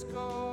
let's go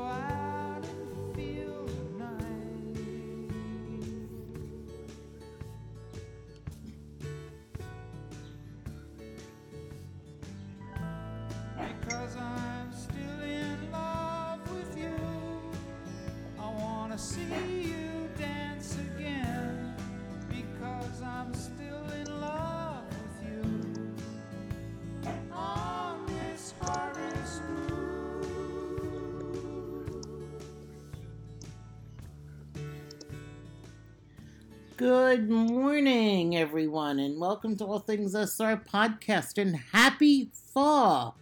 Good morning, everyone, and welcome to All Things SR podcast and happy fall.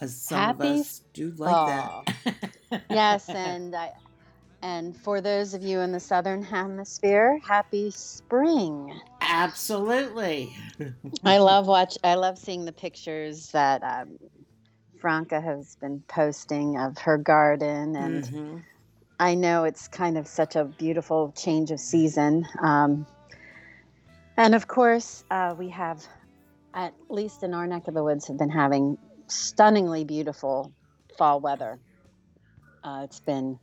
As some Happy of us do like that. yes, and I, and for those of you in the southern hemisphere, happy spring. Absolutely. I love watch. I love seeing the pictures that um, Franca has been posting of her garden, and Mhm. I know it's kind of such a beautiful change of season. Um, and of course, uh, we have, at least in our neck of the woods, have been having stunningly beautiful fall weather. Uh, it's been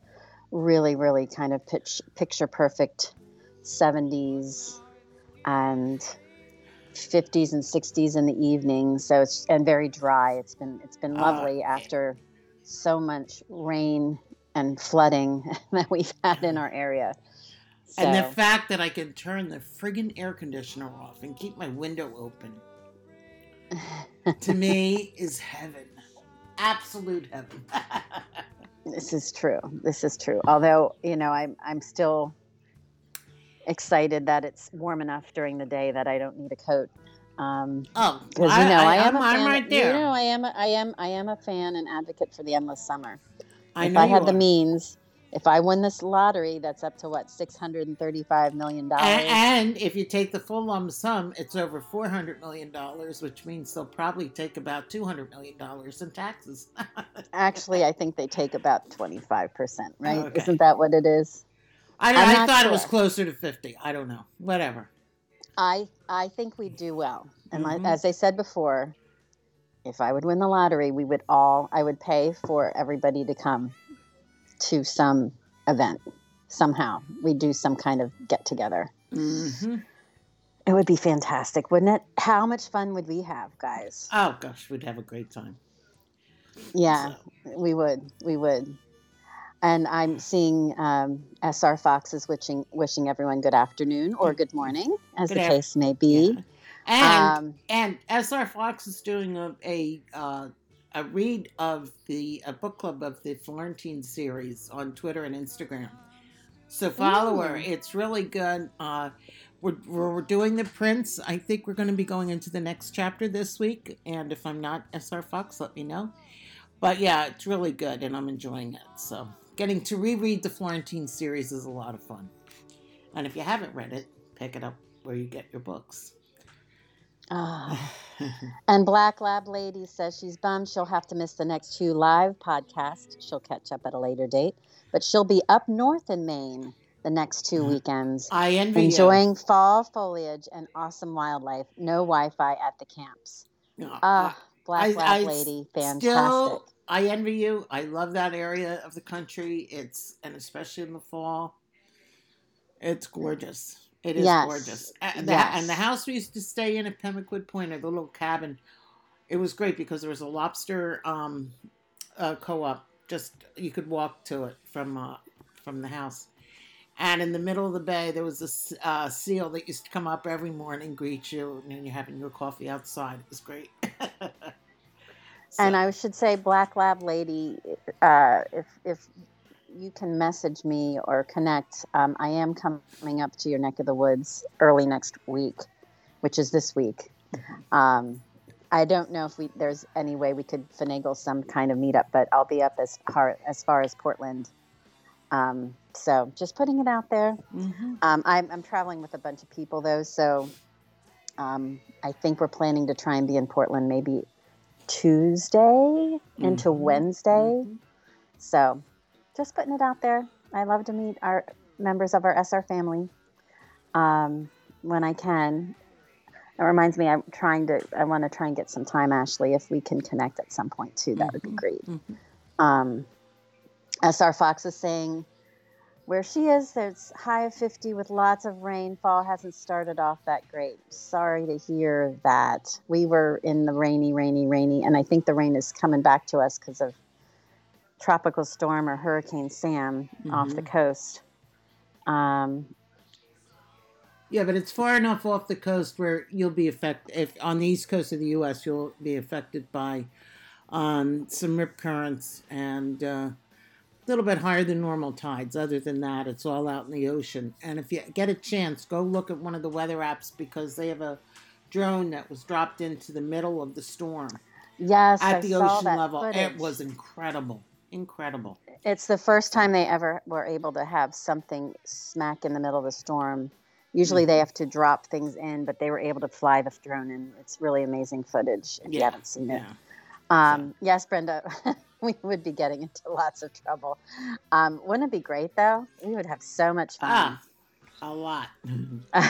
really, really kind of pitch, picture perfect 70s and 50s and 60s in the evening. So it's and very dry. It's been it's been Ah, lovely after so much rain and flooding that we've had in our area. So, And the fact that I can turn the friggin' air conditioner off and keep my window open to me is heaven. Absolute heaven. this is true. This is true. Although you know, I'm I'm still excited that it's warm enough during the day that I don't need a coat. Um, oh, because you know I, am I'm, a fan. right there. You know I am. A, I am. I am a fan and advocate for the endless summer. I if I had the means, if I win this lottery, that's up to what six hundred and thirty-five million dollars. And if you take the full lump sum, it's over four hundred million dollars, which means they'll probably take about two hundred million dollars in taxes. Actually, I think they take about twenty-five percent. Right? Okay. Isn't that what it is? I, I thought it was closer to fifty. I don't know. Whatever. I I think we do well. And like- Mhm. as I said before, if I would win the lottery, we would all I would pay for everybody to come to some event somehow. we'd do some kind of get together. hmm It would be fantastic, wouldn't it? How much fun would we have, guys? Oh gosh, we'd have a great time. Yeah, So, we would. We would. And I'm seeing um, SR Fox is wishing wishing everyone good afternoon or good morning, as Good the af- case may be. yeah. And Um, and SR Fox is doing a a, uh, a read of the a book club of the Florentine series on Twitter and Instagram. So follow her. It's really good. Uh, we're, we're doing the Prince. I think we're going to be going into the next chapter this week. And if I'm not SR Fox, let me know. But yeah, it's really good, and I'm enjoying it. So getting to reread the Florentine series is a lot of fun. And if you haven't read it, pick it up where you get your books. Ah. And Black Lab Lady says she's bummed she'll have to miss the next two live podcasts. She'll catch up at a later date, but she'll be up north in Maine the next two Mhm. weekends, I envy enjoying fall foliage and awesome wildlife. No Wi-Fi at the camps. you. No, Ah, Black I- Lab I Lady, fantastic. Still, I envy you. I love that area of the country. It's and especially in the fall, it's gorgeous. It is Yes. gorgeous. And the, and the house we used to stay in at Pemaquid Point, or the little cabin, it was great because there was a lobster um, uh, co-op. Just you could walk to it from uh, from the house. And in the middle of the bay, there was a uh, seal that used to come up every morning, and greet you, and then you're having your coffee outside. It was great. And I should say, Black Lab Lady, uh, if if you can message me or connect, um, I am coming up to your neck of the woods early next week, which is this week. Um, I don't know if we there's any way we could finagle some kind of meetup, but I'll be up as far as far as Portland. Um, so just putting it out there. Mhm. Um, I'm, I'm traveling with a bunch of people though, so um, I think we're planning to try and be in Portland maybe Tuesday into Mhm. Wednesday. Mhm. So just putting it out there. I love to meet our members of our SR family um, when I can. It reminds me, I'm trying to, I want to try and get some time, Ashley, if we can connect at some point too. That would be Mhm. great. Mhm. Um, SR Fox is saying where she is, there's high of 50 with lots of rain. Fall hasn't started off that great. Sorry to hear that. We were in the rainy, rainy, rainy, and I think the rain is coming back to us because of tropical storm or Hurricane Sam off the Mhm. coast. Um, Yeah, but it's far enough off the coast where you'll be affected. If on the east coast of the U.S., you'll be affected by um, some rip currents and uh, a little bit higher than normal tides. Other than that, it's all out in the ocean. And if you get a chance, go look at one of the weather apps because they have a drone that was dropped into the middle of the storm yes, at I the ocean level. It was incredible, incredible. It's the first time they ever were able to have something smack in the middle of the storm. Usually Mm-hmm. they have to drop things in, but they were able to fly the drone in. It's really amazing footage if you haven't seen it. Yeah. Um, yes, Brenda, we would be getting into lots of trouble. Um, wouldn't it be great though? We would have so much fun. Ah, a lot.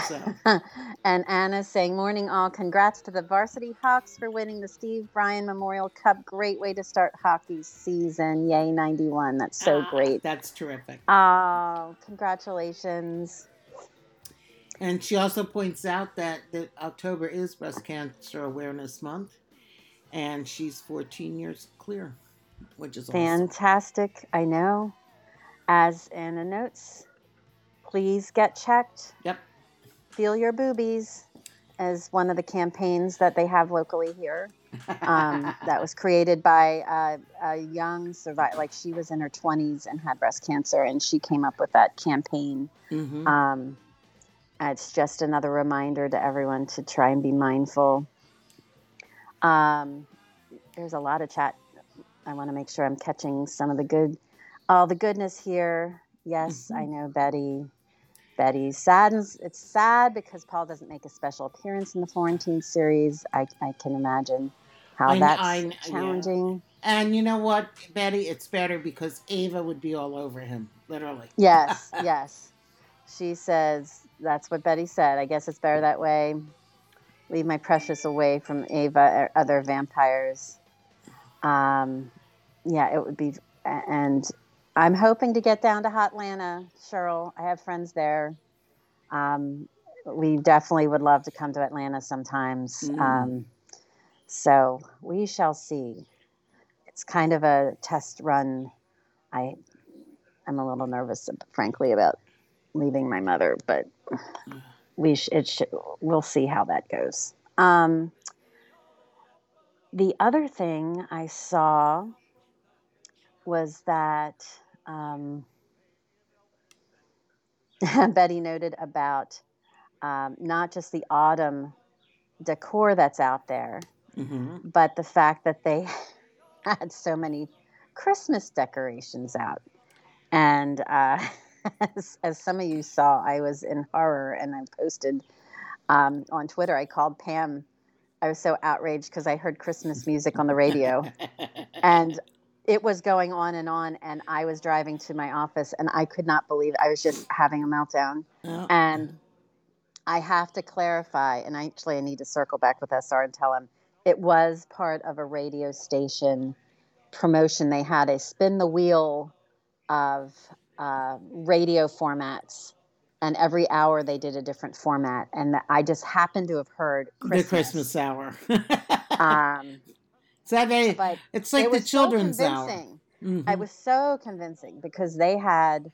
so. and Anna's saying, Morning all, congrats to the varsity Hawks for winning the Steve Bryan Memorial Cup. Great way to start hockey season. Yay, 91. That's so Ah, great. That's terrific. Oh, congratulations. And she also points out that, that October is Breast Cancer Awareness Month, and she's 14 years clear, which is awesome. Fantastic. I know. As Anna notes, please get checked. Yep. Feel your boobies as one of the campaigns that they have locally here. um, that was created by uh, a young survivor. Like she was in her 20s and had breast cancer, and she came up with that campaign. hmm Um, it's just another reminder to everyone to try and be mindful. Um, there's a lot of chat. I want to make sure I'm catching some of the good, all the goodness here. Yes, I know Betty. Betty saddens. It's sad because Paul doesn't make a special appearance in the Florentine series. I, I can imagine how I that's I kn- yeah. challenging. And you know what, Betty? It's better because Ava would be all over him, literally. Yes, yes. She says that's what Betty said. I guess it's better that way. Leave my precious away from Ava or other vampires. Um, yeah, it would be. And I'm hoping to get down to Hotlanta, Cheryl. I have friends there. Um, we definitely would love to come to Atlanta sometimes. Mm. Um, so we shall see. It's kind of a test run. I I'm a little nervous, frankly, about leaving my mother, but we sh- it sh- we'll see how that goes. Um, the other thing I saw was that um, Betty noted about um, not just the autumn decor that's out there, hmm but the fact that they had so many Christmas decorations out. And uh, as, as some of you saw, I was in horror and I posted um, on Twitter. I called Pam. I was so outraged because I heard Christmas music on the radio and it was going on and on. And I was driving to my office and I could not believe it. I was just having a meltdown. Oh, And I have to clarify, and actually, I need to circle back with SR and tell him it was part of a radio station promotion. They had a spin the wheel of uh, radio formats, and every hour they did a different format. And I just happened to have heard Christmas. the Christmas hour. Um, that a, it's like it the children's so hour. Mhm. It was so convincing because they had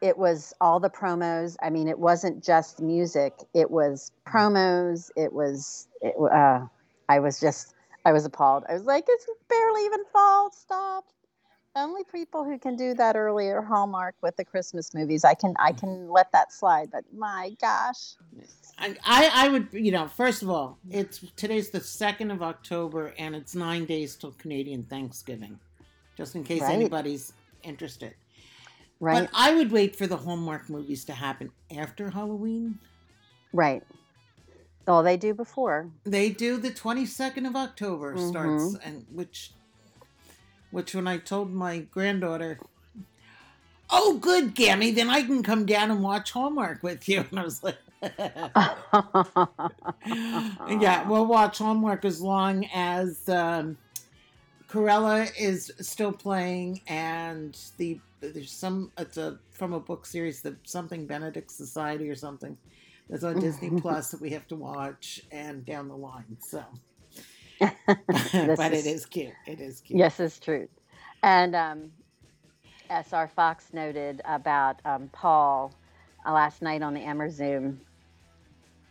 it was all the promos. I mean, it wasn't just music; it was promos. It was. It, uh, I was just. I was appalled. I was like, "It's barely even fall. Stop." Only people who can do that early are Hallmark with the Christmas movies. I can. I can let that slide. But my gosh, I, I would, you know, first of all, it's today's the second of October, and it's nine days till Canadian Thanksgiving, just in case Right. anybody's interested. right, But I would wait for the Hallmark movies to happen after Halloween. right. Well, they do before. They do the twenty second of October starts, Mm-hmm. and which, which when I told my granddaughter, "Oh, good, Gammy, then I can come down and watch Hallmark with you," and I was like. yeah, we'll watch Hallmark as long as um, Cruella is still playing and the there's some it's a from a book series that something Benedict Society or something that's on Disney Plus that we have to watch and down the line. So, but is- it is cute. It is cute. Yes, it's true. And um, SR Fox noted about um, Paul uh, last night on the Emmer Zoom,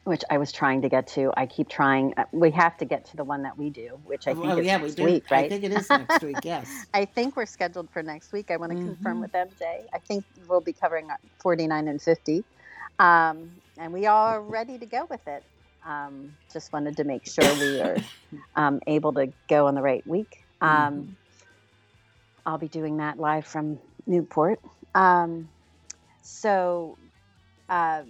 which I was trying to get to. I keep trying. Uh, we have to get to the one that we do, which I think well, is yeah, we next do. week, right? I think it is next week. Yes. I think we're scheduled for next week. I want to confirm Mhm. with MJ. I think we'll be covering uh, 49 and 50. Um, and we are ready to go with it. Um, just wanted to make sure we are um, able to go on the right week. Um, Mhm. I'll be doing that live from Newport. Um, so, uh,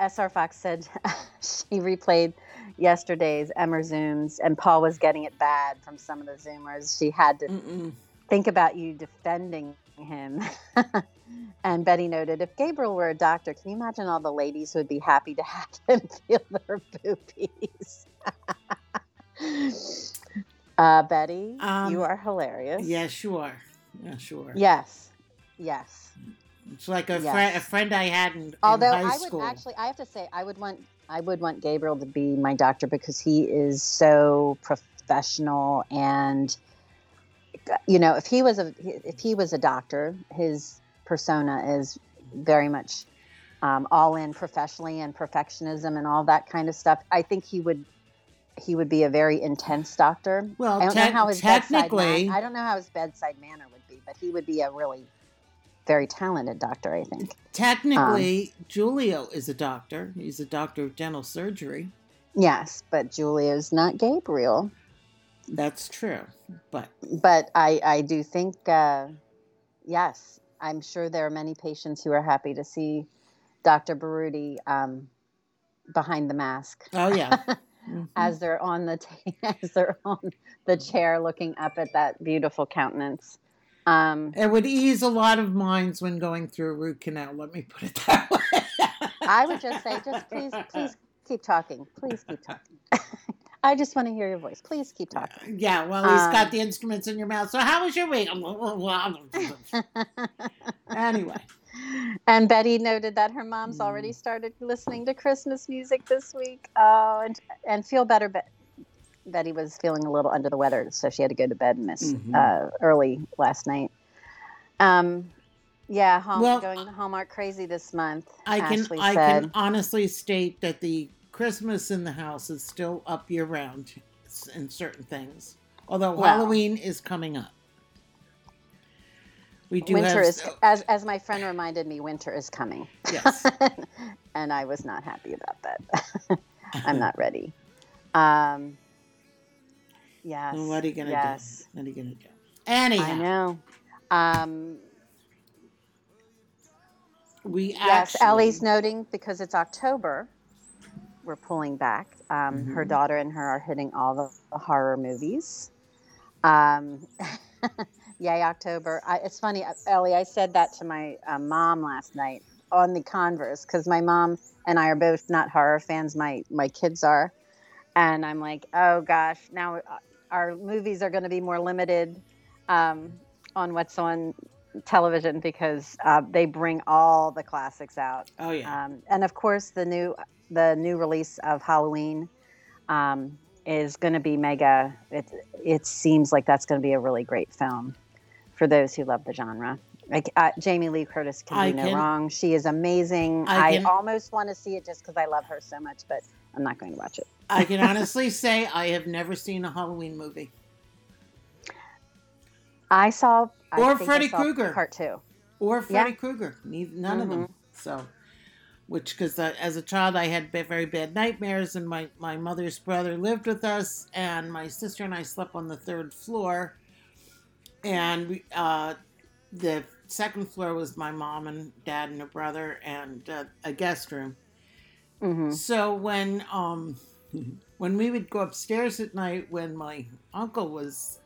SR Fox said she replayed yesterday's Emmer Zooms, and Paul was getting it bad from some of the Zoomers. She had to Mm-mm. think about you defending him. and Betty noted, if Gabriel were a doctor, can you imagine all the ladies who would be happy to have him feel their boobies? uh, Betty, Um, you are hilarious. Yeah, sure. Yeah, sure. Yes. Yes. It's like a, Yes. friend, a friend I had in, in Although high I would school. actually, I have to say, I would want, I would want Gabriel to be my doctor because he is so professional and, you know, if he was a, if he was a doctor, his persona is very much um, all in professionally and perfectionism and all that kind of stuff. I think he would, he would be a very intense doctor. well, I don't te- know how his bedside technically, man- I don't know how his bedside manner would be, but he would be a really very talented doctor. I think. technically, Um, Giulio is a doctor. He's a doctor of dental surgery. Yes, but Julia's not Gabriel. That's true. But But I, I do think, uh, yes, I'm sure there are many patients who are happy to see Dr. Berruti um, behind the mask oh yeah, Mhm. as they're on the ta- as they're on the chair looking up at that beautiful countenance. Um, it would ease a lot of minds when going through a root canal. Let me put it that way. I would just say, just please, please keep talking. Please keep talking. I just want to hear your voice. Please keep talking. Yeah, well, he's got Um, the instruments in your mouth. So how was your week? anyway, And Betty noted that her mom's already Mm. started listening to Christmas music this week. Oh, and and feel better. But Betty was feeling a little under the weather, so she had to go to bed and miss Mhm. uh, early last night. Um, yeah, home, Well, going Hallmark crazy this month. I can Ashley I said. can honestly state that the Christmas in the house is still up year round in certain things. Although Well- Halloween is coming up. We do winter have is as as my friend reminded me, winter is coming. yes. and I was not happy about that. I'm not ready. Um, yes. Well, what are you gonna yes. do? What are you gonna do? Anyhow, I know. Um, we yes, actually Ellie's noting because it's October, we're pulling back. Um, Her Mhm. daughter and her are hitting all the, the horror movies. Um, yay, October. I, it's funny, uh, Ellie, I said that to my uh, mom last night on the Converse because my mom and I are both not horror fans. My, my kids are. And I'm like, oh gosh, now uh, our movies are going to be more limited um, on what's on television because uh, they bring all the classics out. Oh yeah. Um, and of course, the new the new release of Halloween um, is going to be mega. It it seems like that's going to be a really great film for those who love the genre. Like uh, Jamie Lee Curtis can I do no can- wrong. She is amazing. I I, can- almost want to see it just because I love her so much, but I'm not going to watch it. I can honestly say I have never seen a Halloween movie. I saw Or I Freddy Krueger. part two. or Yeah. Freddy Krueger. None of Mm-hmm. them. So, which because as a child I had very bad nightmares, and my my mother's brother lived with us, and my sister and I slept on the third floor, and we, uh, the second floor was my mom and dad and a brother and uh, a guest room. hmm So when um when we would go upstairs at night when my uncle was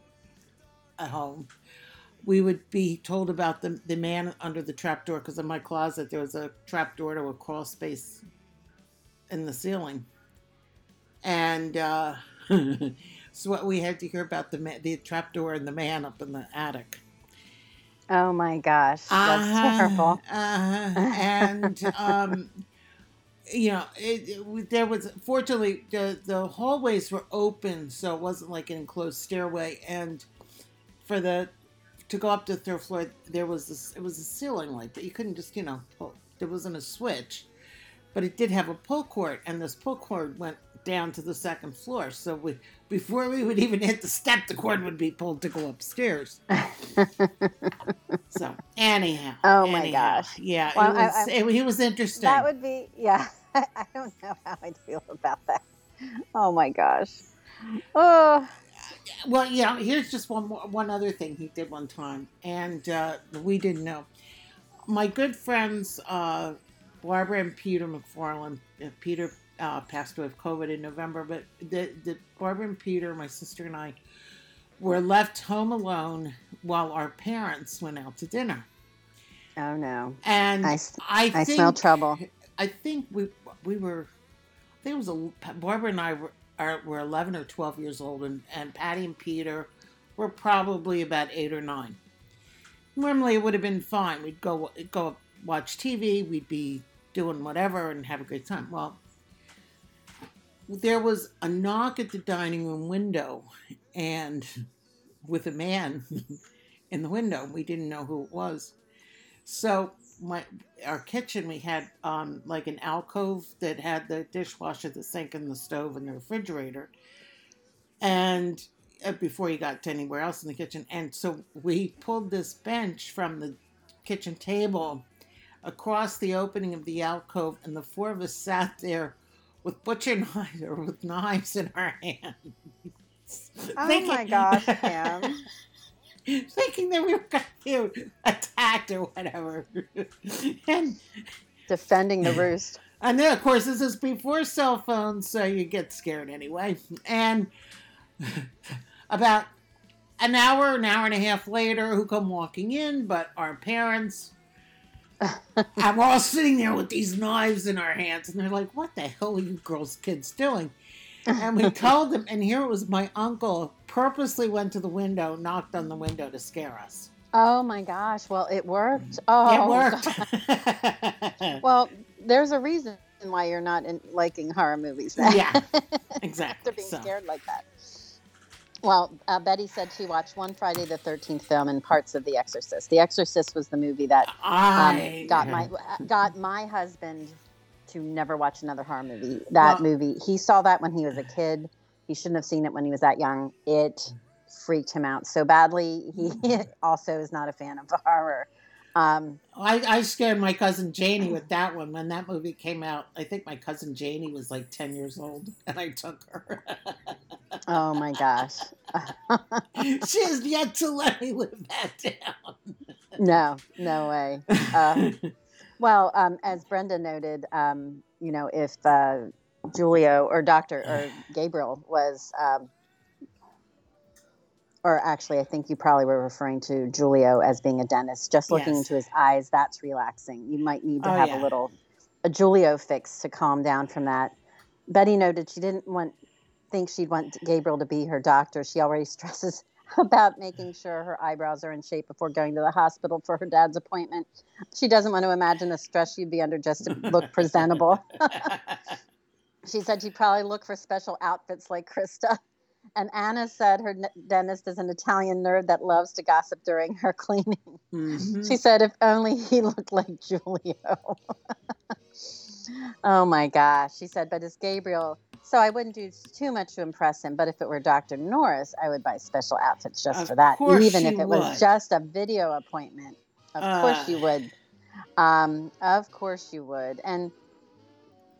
at home, we would be told about the the man under the trapdoor because in my closet there was a trapdoor to a crawl space in the ceiling, and uh, so what we had to hear about the ma- the trapdoor and the man up in the attic. Oh my gosh, that's Uh-huh, terrible. uh-huh. And um, you know, it, it, there was fortunately the the hallways were open, so it wasn't like an enclosed stairway. And for the to go up to the third floor, there was this, it was a ceiling light, but you couldn't just you know pull, there wasn't a switch, but it did have a pull cord, and this pull cord went down to the second floor. So we before we would even hit the step, the cord would be pulled to go upstairs. So anyhow, Oh my anyhow, gosh. yeah, Well, it was I- it, was interesting. that would be yeah. I don't know how I'd feel about that. Oh my gosh. Oh, well, yeah. Here's just one more, one other thing he did one time, and uh, we didn't know. My good friends, uh, Barbara and Peter McFarland. Uh, Peter uh, passed away of COVID in November, but the, the Barbara and Peter, my sister and I, were left home alone while our parents went out to dinner. oh no. And I, think, smell trouble. I think we we were. I think it was a Barbara and I were are, were eleven or twelve years old, and and Patty and Peter were probably about eight or nine. Normally, it would have been fine. We'd go go watch TV. We'd be doing whatever and have a great time. Well, there was a knock at the dining room window, and with a man in the window. We didn't know who it was. So my our kitchen we had um like an alcove that had the dishwasher, the sink, and the stove and the refrigerator. And uh, before you got to anywhere else in the kitchen, and so we pulled this bench from the kitchen table across the opening of the alcove, and the four of us sat there with butcher knives or with knives in our hands. Oh my gosh, Pam. thinking that we were going to be attacked or whatever. and Defending the roost. and then, of course, this is before cell phones, so you get scared anyway. And about an hour, an hour and a half later, who come walking in but our parents. and we're all sitting there with these knives in our hands, and they're like, "What the hell are you girls, kids doing?" And we told them, and here it was my uncle purposely went to the window, knocked on the window to scare us. Oh my gosh. Well, it worked. Oh, it worked. Well, there's a reason why you're not in, liking horror movies. Then. yeah, They're exactly. being So, scared like that. Well, uh, Betty said she watched one Friday the 13th film and parts of The Exorcist. The Exorcist was the movie that um, got my got my husband to never watch another horror movie. That Well- movie, he saw that when he was a kid. He shouldn't have seen it when he was that young. It freaked him out so badly. He also is not a fan of horror. Um, I, I scared my cousin Janie with that one when that movie came out. I think my cousin Janie was like ten years old, and I took her. oh my gosh. she has yet to let me live that down. No, no way. Uh, well, um, as Brenda noted, um, you know, if uh, Giulio or Doctor or Gabriel was, um, or actually, I think you probably were referring to Giulio as being a dentist. Just looking Yes. into his eyes, that's relaxing. You might need to Oh, have yeah. a little a Giulio fix to calm down from that. Betty noted she didn't want think she'd want Gabriel to be her doctor. She already stresses about making sure her eyebrows are in shape before going to the hospital for her dad's appointment. She doesn't want to imagine the stress she'd be under just to look presentable. She said she'd probably look for special outfits like Krista. And Anna said her dentist is an Italian nerd that loves to gossip during her cleaning. Mhm. She said if only he looked like Giulio. oh my gosh. She said, but it's Gabriel. So I wouldn't do too much to impress him. But if it were Dr. Norris, I would buy special outfits just Of for that. Even if it was just a video appointment. Of course Uh. you would. Um, of course you would. And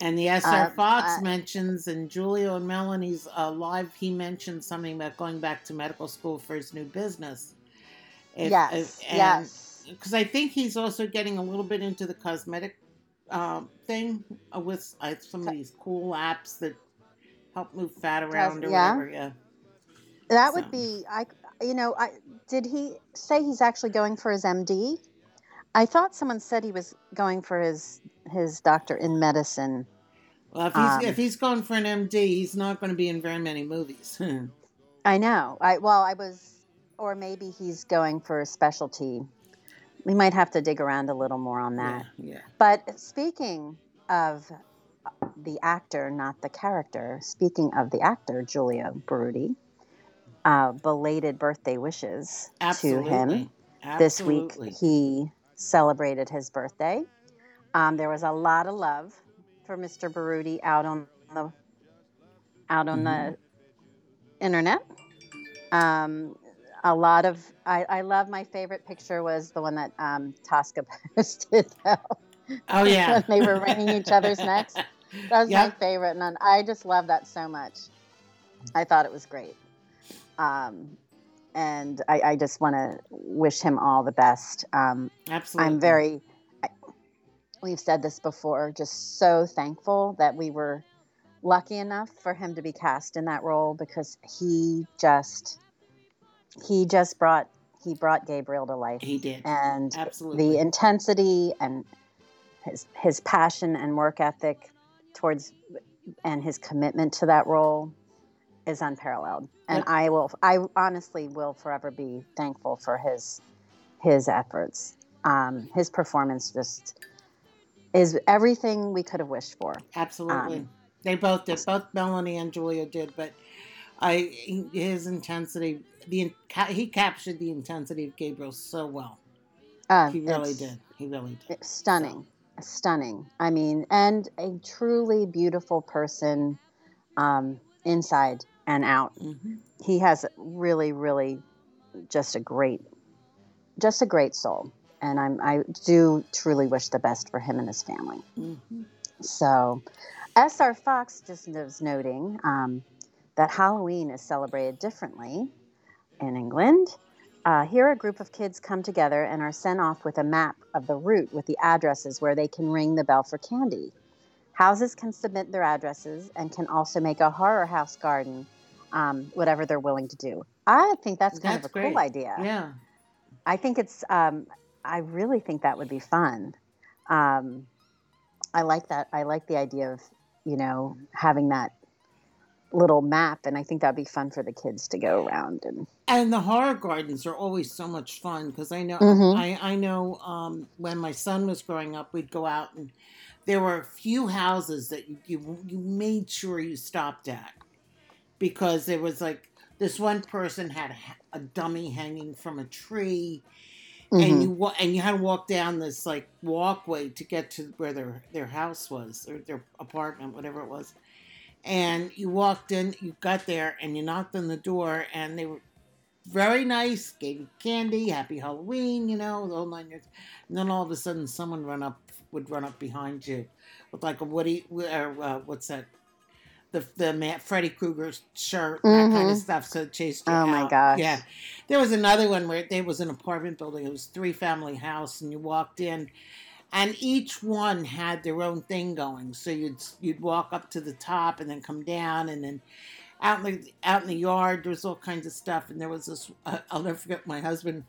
And the SR Uh, Fox uh, mentions, and Giulio and Melanie's uh, live, he mentioned something about going back to medical school for his new business. If- yes, if- and- yes. because I think he's also getting a little bit into the cosmetic um, thing uh, with uh, some of these cool apps that help move fat around or yeah. whatever. Yeah. That would be I you know, I did he say he's actually going for his MD? I thought someone said he was going for his his doctor in medicine. Well, if he's Um, if he's going for an MD, he's not going to be in very many movies. I know. I well, I was or maybe he's going for a specialty. we might have to dig around a little more on that. Yeah, yeah. But speaking of the actor, not the character, speaking of the actor, Giulio Berruti, uh, belated birthday wishes Absolutely. to him. This week he celebrated his birthday. Um, there was a lot of love for Mr. Berruti out on the out on the internet. Um, a lot of I, I love my favorite picture was the one that um, Tosca posted though. Oh yeah. they were wringing each other's necks. That was my favorite, and I just love that so much. I thought it was great, um, and I, I just want to wish him all the best. Um, Absolutely. I'm very. We've said this before. Just so thankful that we were lucky enough for him to be cast in that role because he just he just brought he brought Gabriel to life He did. and Absolutely. the intensity and his his passion and work ethic towards and his commitment to that role is unparalleled and i will i honestly will forever be thankful for his his efforts um, his performance just is everything we could have wished for Absolutely. Um, they both did. Both Melanie and Julia did, but I his intensity, the he captured the intensity of Gabriel so well. uh, He really did. He really did. Stunning stunning i mean and a truly beautiful person um, inside and out hmm he has really really just a great just a great soul and i'm i do truly wish the best for him and his family hmm so sr fox just was noting um, that halloween is celebrated differently in england uh, here a group of kids come together and are sent off with a map of the route with the addresses where they can ring the bell for candy houses can submit their addresses and can also make a horror house garden um, whatever they're willing to do. I think that's kind That's of a cool idea. Yeah. I think it's. Um, I really think that would be fun. Um, I like that. I like the idea of you know having that little map, and I think that'd be fun for the kids to go around and. And the horror gardens are always so much fun because I know Mhm. I, I know um, when my son was growing up, we'd go out and there were a few houses that you, you you made sure you stopped at because there was like this one person had a dummy hanging from a tree and Mhm. you wa- and you had to walk down this like walkway to get to where their their house was or their apartment whatever it was and you walked in you got there and you knocked on the door and they were very nice gave you candy happy halloween you know the whole nine years and then all of a sudden someone run up would run up behind you with like a woody or uh, what's that the the man, Freddy Krueger shirt, that kind of stuff. So it chased you Oh my out. gosh. Yeah, there was another one where there was an apartment building. It was three family house, and you walked in, and each one had their own thing going. So you'd you'd walk up to the top and then come down, and then out in the out in the yard there was all kinds of stuff. And there was this. Uh, I'll never forget my husband.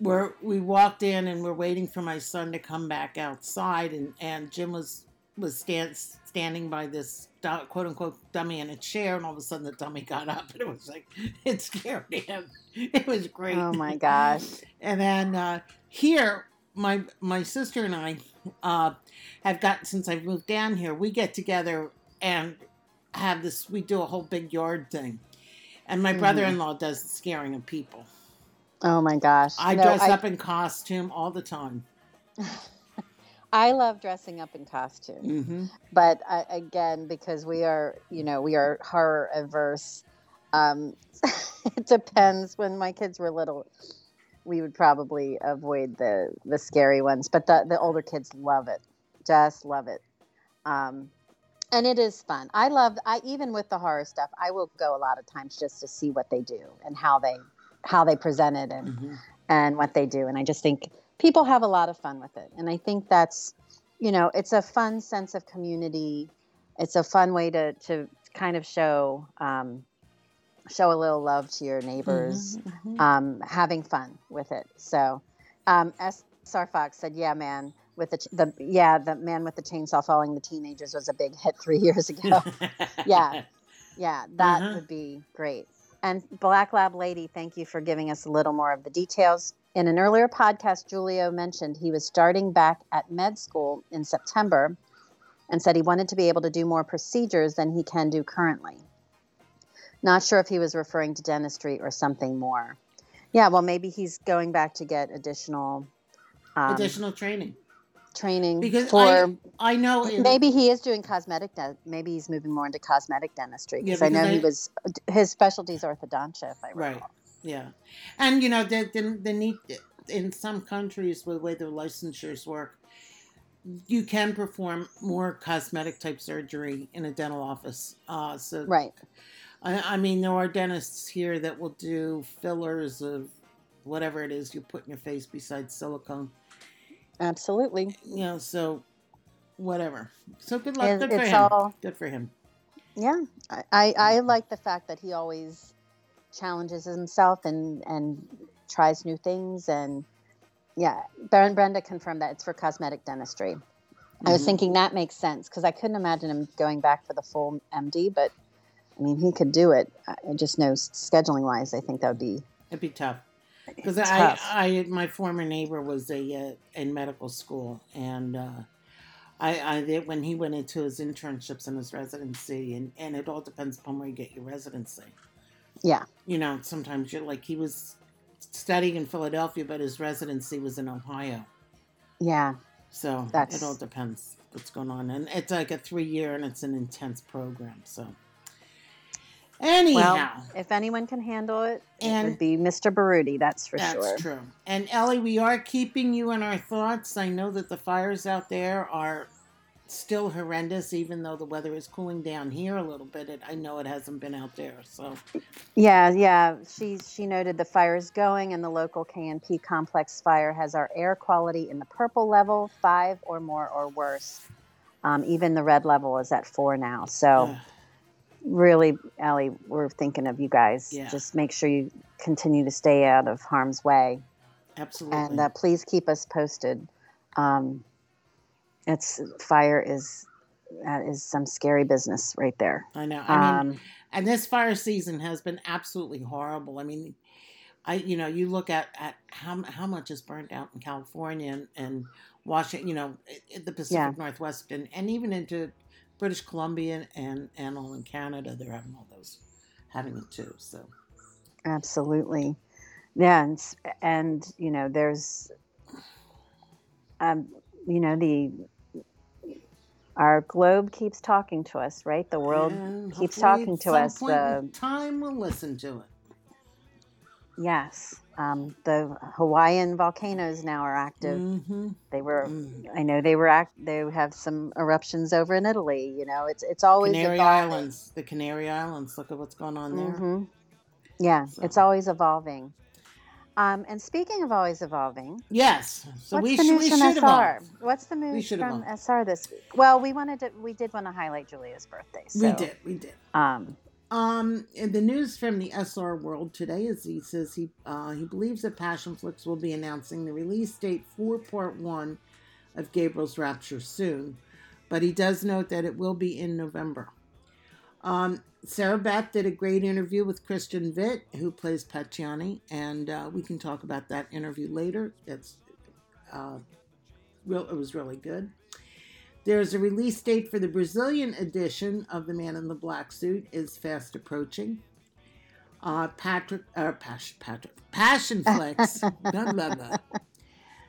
Where we walked in and we're waiting for my son to come back outside, and and Jim was was stand, standing by this quote unquote dummy in a chair, and all of a sudden the dummy got up, and it was like it scared him. It was great. Oh my gosh. And then uh, here, my my sister and I uh, have got since I've moved down here. We get together and have this. We do a whole big yard thing, and my Mhm. brother-in-law does the scaring of people. Oh my gosh. I No, dress I, up in costume all the time. I love dressing up in costume. hmm but uh, again because we are you know we are horror averse um it depends when my kids were little we would probably avoid the the scary ones but the the older kids love it just love it um and it is fun i love i even with the horror stuff i will go a lot of times just to see what they do and how they how they present it and hmm and what they do. And I just think people have a lot of fun with it. And I think that's, you know, it's a fun sense of community. It's a fun way to, to kind of show, um, show a little love to your neighbors, Mhm. um, having fun with it. So, um, SR Fox said, yeah, man, with the, the, yeah, the man with the chainsaw following the teenagers was a big hit three years ago. yeah. Yeah, that Uh-huh. would be great. And Black Lab Lady, thank you for giving us a little more of the details. In an earlier podcast, Giulio mentioned he was starting back at med school in September and said he wanted to be able to do more procedures than he can do currently. Not sure if he was referring to dentistry or something more. Yeah, well, maybe he's going back to get additional um, Additional training. training Because for. I, I know in, maybe he is doing cosmetic. De- maybe he's moving more into cosmetic dentistry Yeah, because I know because he was his specialty is orthodontia. If I recall. Right. Yeah, and you know the the, the need in some countries with the way their licensures work, you can perform more cosmetic type surgery in a dental office. Uh, so Right. I, I mean, there are dentists here that will do fillers of whatever it is you put in your face besides silicone. Absolutely. You know, so whatever. So good luck. It- good for it's him. all- Good for him. Yeah, I, I, I like the fact that he always challenges himself and and tries new things and yeah, Baron Brenda confirmed that it's for cosmetic dentistry. I was Mhm. thinking that makes sense because I couldn't imagine him going back for the full MD, but I mean he could do it. I just know scheduling wise, I think that would be It'd be tough. Because I. I, my former neighbor was a uh, in medical school, and uh, I, I, when he went into his internships and his residency, and, and it all depends upon where you get your residency. Yeah, You know, sometimes you're like he was studying in Philadelphia, but his residency was in Ohio. yeah, So That's- it all depends what's going on, and it's like a three year, and it's an intense program. So anyhow. Well, if anyone can handle it, it And- would be Mr. Berruti. That's for That's sure. That's true. And Ellie, we are keeping you in our thoughts. I know that the fires out there are still horrendous, even though the weather is cooling down here a little bit. It, I know it hasn't been out there. So, Yeah, yeah. She she noted the fire is going, and the local KNP complex fire has our air quality in the purple level, five or more or worse. Um, even the red level is at four now. So really, Ellie, we're thinking of you guys. Yeah. Just make sure you continue to stay out of harm's way, absolutely. and uh, please keep us posted. Um, it's fire is that is some scary business right there. I know. I mean, Um, and this fire season has been absolutely horrible. I mean, I you know you look at at how how much is burned out in California and, and Washington, you know, the Pacific Yeah. Northwest and, and even into British Columbia and and all in Canada, they're having all those having it too. So Absolutely. Yeah, and, and you know, there's, um, you know, the our globe keeps talking to us, right? The world And keeps hopefully talking at to some us. point The in time will listen to it. yes, um, the Hawaiian volcanoes now are active. Mm-hmm. They were, Mm. I know, they were act. They have some eruptions over in Italy. You know, it's it's always Canary evolving. Islands, the Canary Islands. Look at what's going on there. Mhm. Yeah, So- it's always evolving. Um, and speaking of always evolving, Yes. So What's we, the news we from should SR? evolve. What's the news from evolve. SR this week? Well, we wanted to. We did want to highlight Julia's birthday. So, We did. We did. Um, Um, the news from the SR World today is he says he uh, he believes that Passionflix will be announcing the release date for Part One of Gabriel's Rapture soon, but he does note that it will be in November. Um, Sarah Beth did a great interview with Christian Vitt, who plays Pacciani, and uh, we can talk about that interview later. That's uh, real. It was really good. There's a release date for the Brazilian edition of The Man in the Black Suit is fast approaching. Uh, Patrick, uh, Patrick, Passionflix, blah, blah, blah.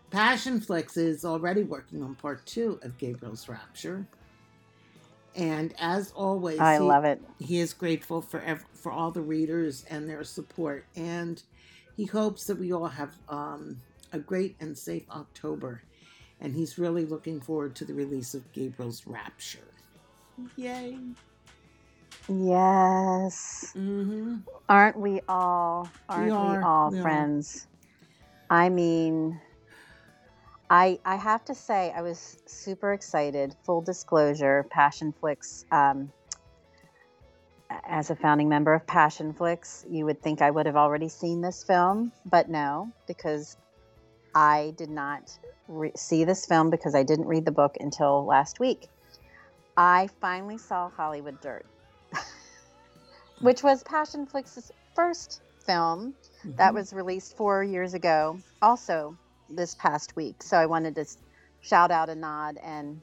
Passionflix is already working on part two of Gabriel's Rapture. And as always, I he- love it. he is grateful for ev- for all the readers and their support, and he hopes that we all have um, a great and safe October. And he's really looking forward to the release of Gabriel's Rapture. Yay! Yes, Mm-hmm. aren't we all? Aren't we, are, all we are. friends? I mean, I I have to say I was super excited. Full disclosure, Passionflix. Um, as a founding member of Passionflix, you would think I would have already seen this film, but no, because I did not re- see this film because I didn't read the book until last week. I finally saw Hollywood Dirt, which was Passionflix's first film that Mhm. was released four years ago, also this past week. So I wanted to shout out a nod, and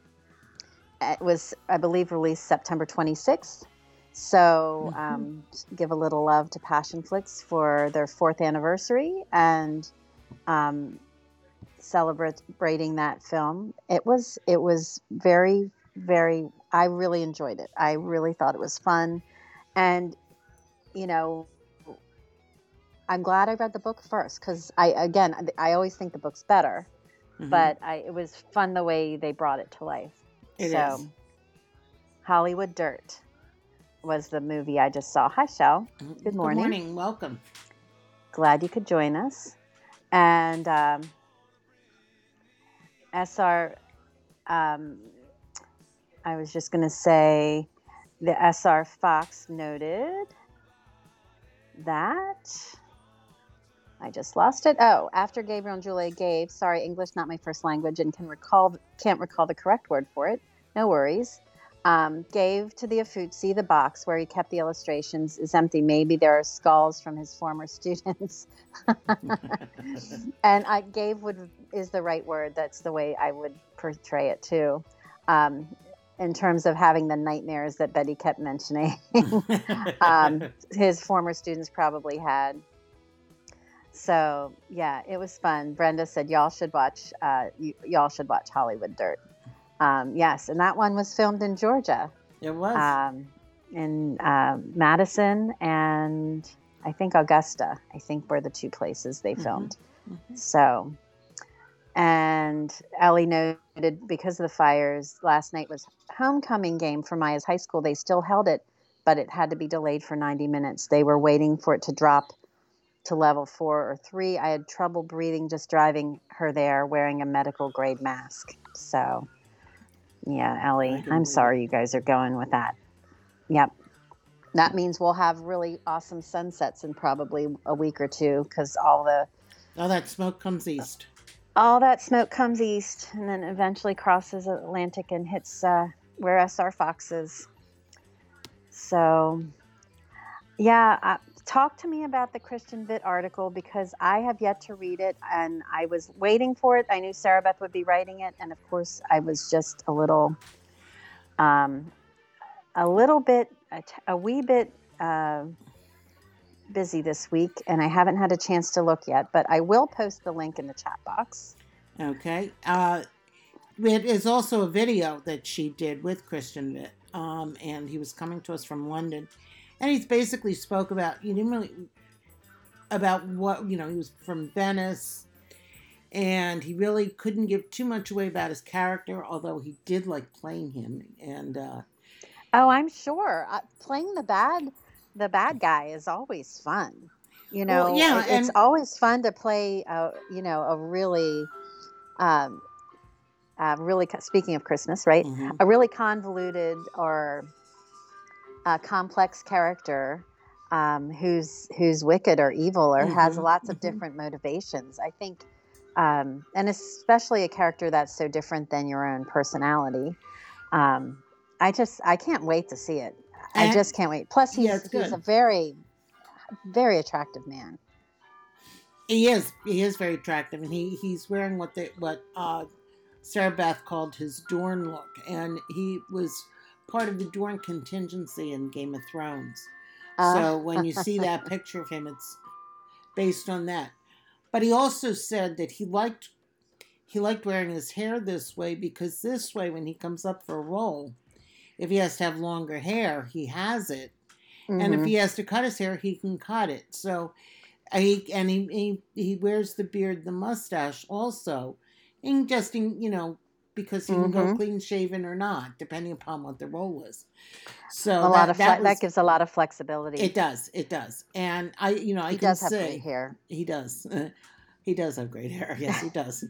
it was, I believe, released September 26th. So Mhm. um, give a little love to Passionflix for their fourth anniversary and um, celebrating that film. It was it was very very. I really enjoyed it. I really thought it was fun, and you know I'm glad I read the book first because I again I always think the book's better, Mhm. but I, it was fun the way they brought it to life. It so, is. Hollywood Dirt was the movie I just saw. Hi, Shell. Mhm. good morning. Good morning. Welcome. Glad you could join us. And um, SR, um, I was just going to say the SR Fox noted that. I just lost it. Oh, after Gabriel and Julia gave, sorry, English not my first language, and can recall can't recall the correct word for it. No worries. Um, gave to the Uffizi the box where he kept the illustrations is empty. Maybe there are skulls from his former students. and I gave would is the right word. That's the way I would portray it too. Um, in terms of having the nightmares that Betty kept mentioning, um, his former students probably had. So yeah, it was fun. Brenda said y'all should watch. Uh, y- y'all should watch Hollywood Dirt. Um, yes, and that one was filmed in Georgia, it was. um, in uh, Madison and I think Augusta. I think were the two places they Mhm. filmed. Mhm. So, and Ellie noted because of the fires, last night was homecoming game for Maya's high school. They still held it, but it had to be delayed for 90 minutes. They were waiting for it to drop to level four or three. I had trouble breathing just driving her there wearing a medical grade mask. So, yeah, Ellie, I'm sorry you guys are going with that. Yep. That means we'll have really awesome sunsets in probably a week or two because all the oh, that smoke comes east. all that smoke comes east and then eventually crosses Atlantic and hits uh, where SR Fox is. So, yeah, talk to me about the Christian Vit article because I have yet to read it and I was waiting for it. I knew Sarah Beth would be writing it, and of course, I was just a little, um, a little bit, a, wee bit. Uh, busy this week and I haven't had a chance to look yet, but I will post the link in the chat box. Okay. Uh, it is also a video that she did with Christian Vitt, um, and he was coming to us from London, and he's basically spoke about he didn't really about what you know he was from Venice, and he really couldn't give too much away about his character, although he did like playing him, and uh, Oh, I'm sure. Uh, playing the bad the bad guy is always fun. You know, Well, yeah, it- it's always fun to play a, you know, a really um uh, really speaking of Christmas, right? mhm. a really convoluted or uh, complex character um, who's who's wicked or evil or has Mhm, lots of mhm. different motivations. I think, um, and especially a character that's so different than your own personality. Um, I just I can't wait to see it. I just can't wait. Plus, he's Yeah, he's a very very attractive man. He is. He is very attractive, and he he's wearing what they what uh, Sarah Beth called his Dorn look, and he was part of the Dorn contingency in Game of Thrones. Uh, so when you see that picture of him, it's based on that. But he also said that he liked he liked wearing his hair this way because this way, when he comes up for a role, if he has to have longer hair, he has it, and if mhm. he has to cut his hair, he can cut it. So, he and he he, he wears the beard, the mustache also, and just in, you know because he can go clean shaven or not, depending upon what the role was. So a that, lot of fle- that, that, gives a lot of flexibility. it does it does, and I you know I he can does have say great hair. he does. he does have great hair. Yes, he does.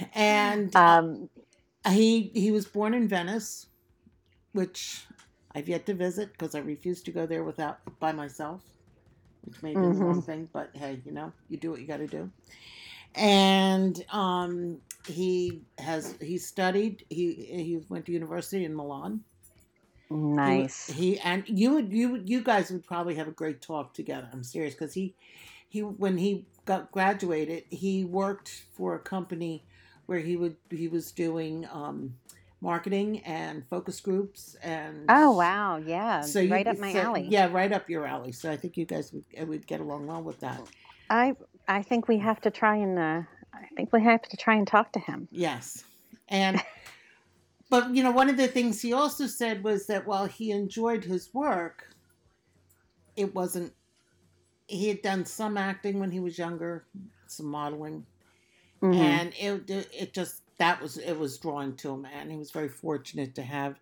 and Um, he he was born in Venice, which I've yet to visit because I refuse to go there without by myself, which may be the wrong thing. But hey, you know, you do what you got to do. And um, he has he studied. He he went to university in Milan, Nice. He, and you would you would- you guys would probably have a great talk together. I'm serious because he he when he got graduated, he worked for a company where he would he was doing um, marketing and focus groups and oh wow, yeah, so you- right up my so- alley. Yeah, right up your alley. So I think you guys would would get along well with that. I I think we have to try and uh, I think we have to try and talk to him. Yes. And but you know, one of the things he also said was that while he enjoyed his work, it wasn't he had done some acting when he was younger, some modeling, Mhm. and it it just that was it was drawing to him and he was very fortunate to have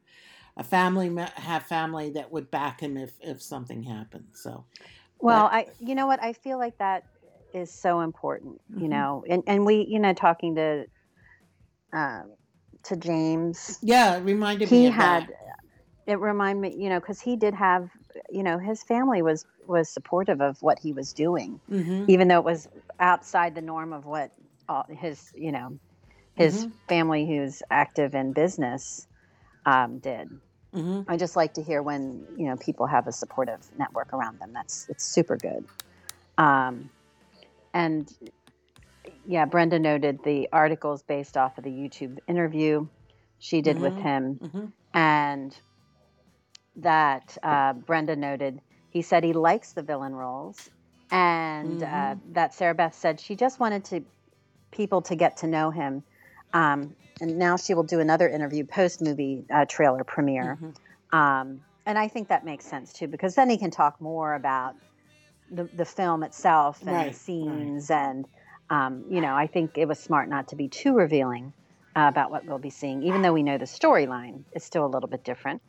a family have family that would back him if if something happened. So, Well, I you know what I feel like that is so important, you Mhm. know, and and we you know talking to um, to James, yeah, it reminded me he had that. it remind me you know because he did have you know his family was was supportive of what he was doing, Mhm. even though it was outside the norm of what all his you know his Mhm. family who's active in business um, did. Mhm. I just like to hear when you know people have a supportive network around them. That's it's super good. Um, and yeah, Brenda noted the articles based off of the YouTube interview she did with Mhm. him, Mhm. and that uh, Brenda noted he said he likes the villain roles, and uh, Mhm. that Sarah Beth said she just wanted to people to get to know him. Um, and now she will do another interview post movie uh, trailer premiere. Mhm. Um, and I think that makes sense too, because then he can talk more about the, the film itself and Right, the right. scenes. And, um, you know, I think it was smart not to be too revealing uh, about what we'll be seeing, even though we know the storyline is still a little bit different.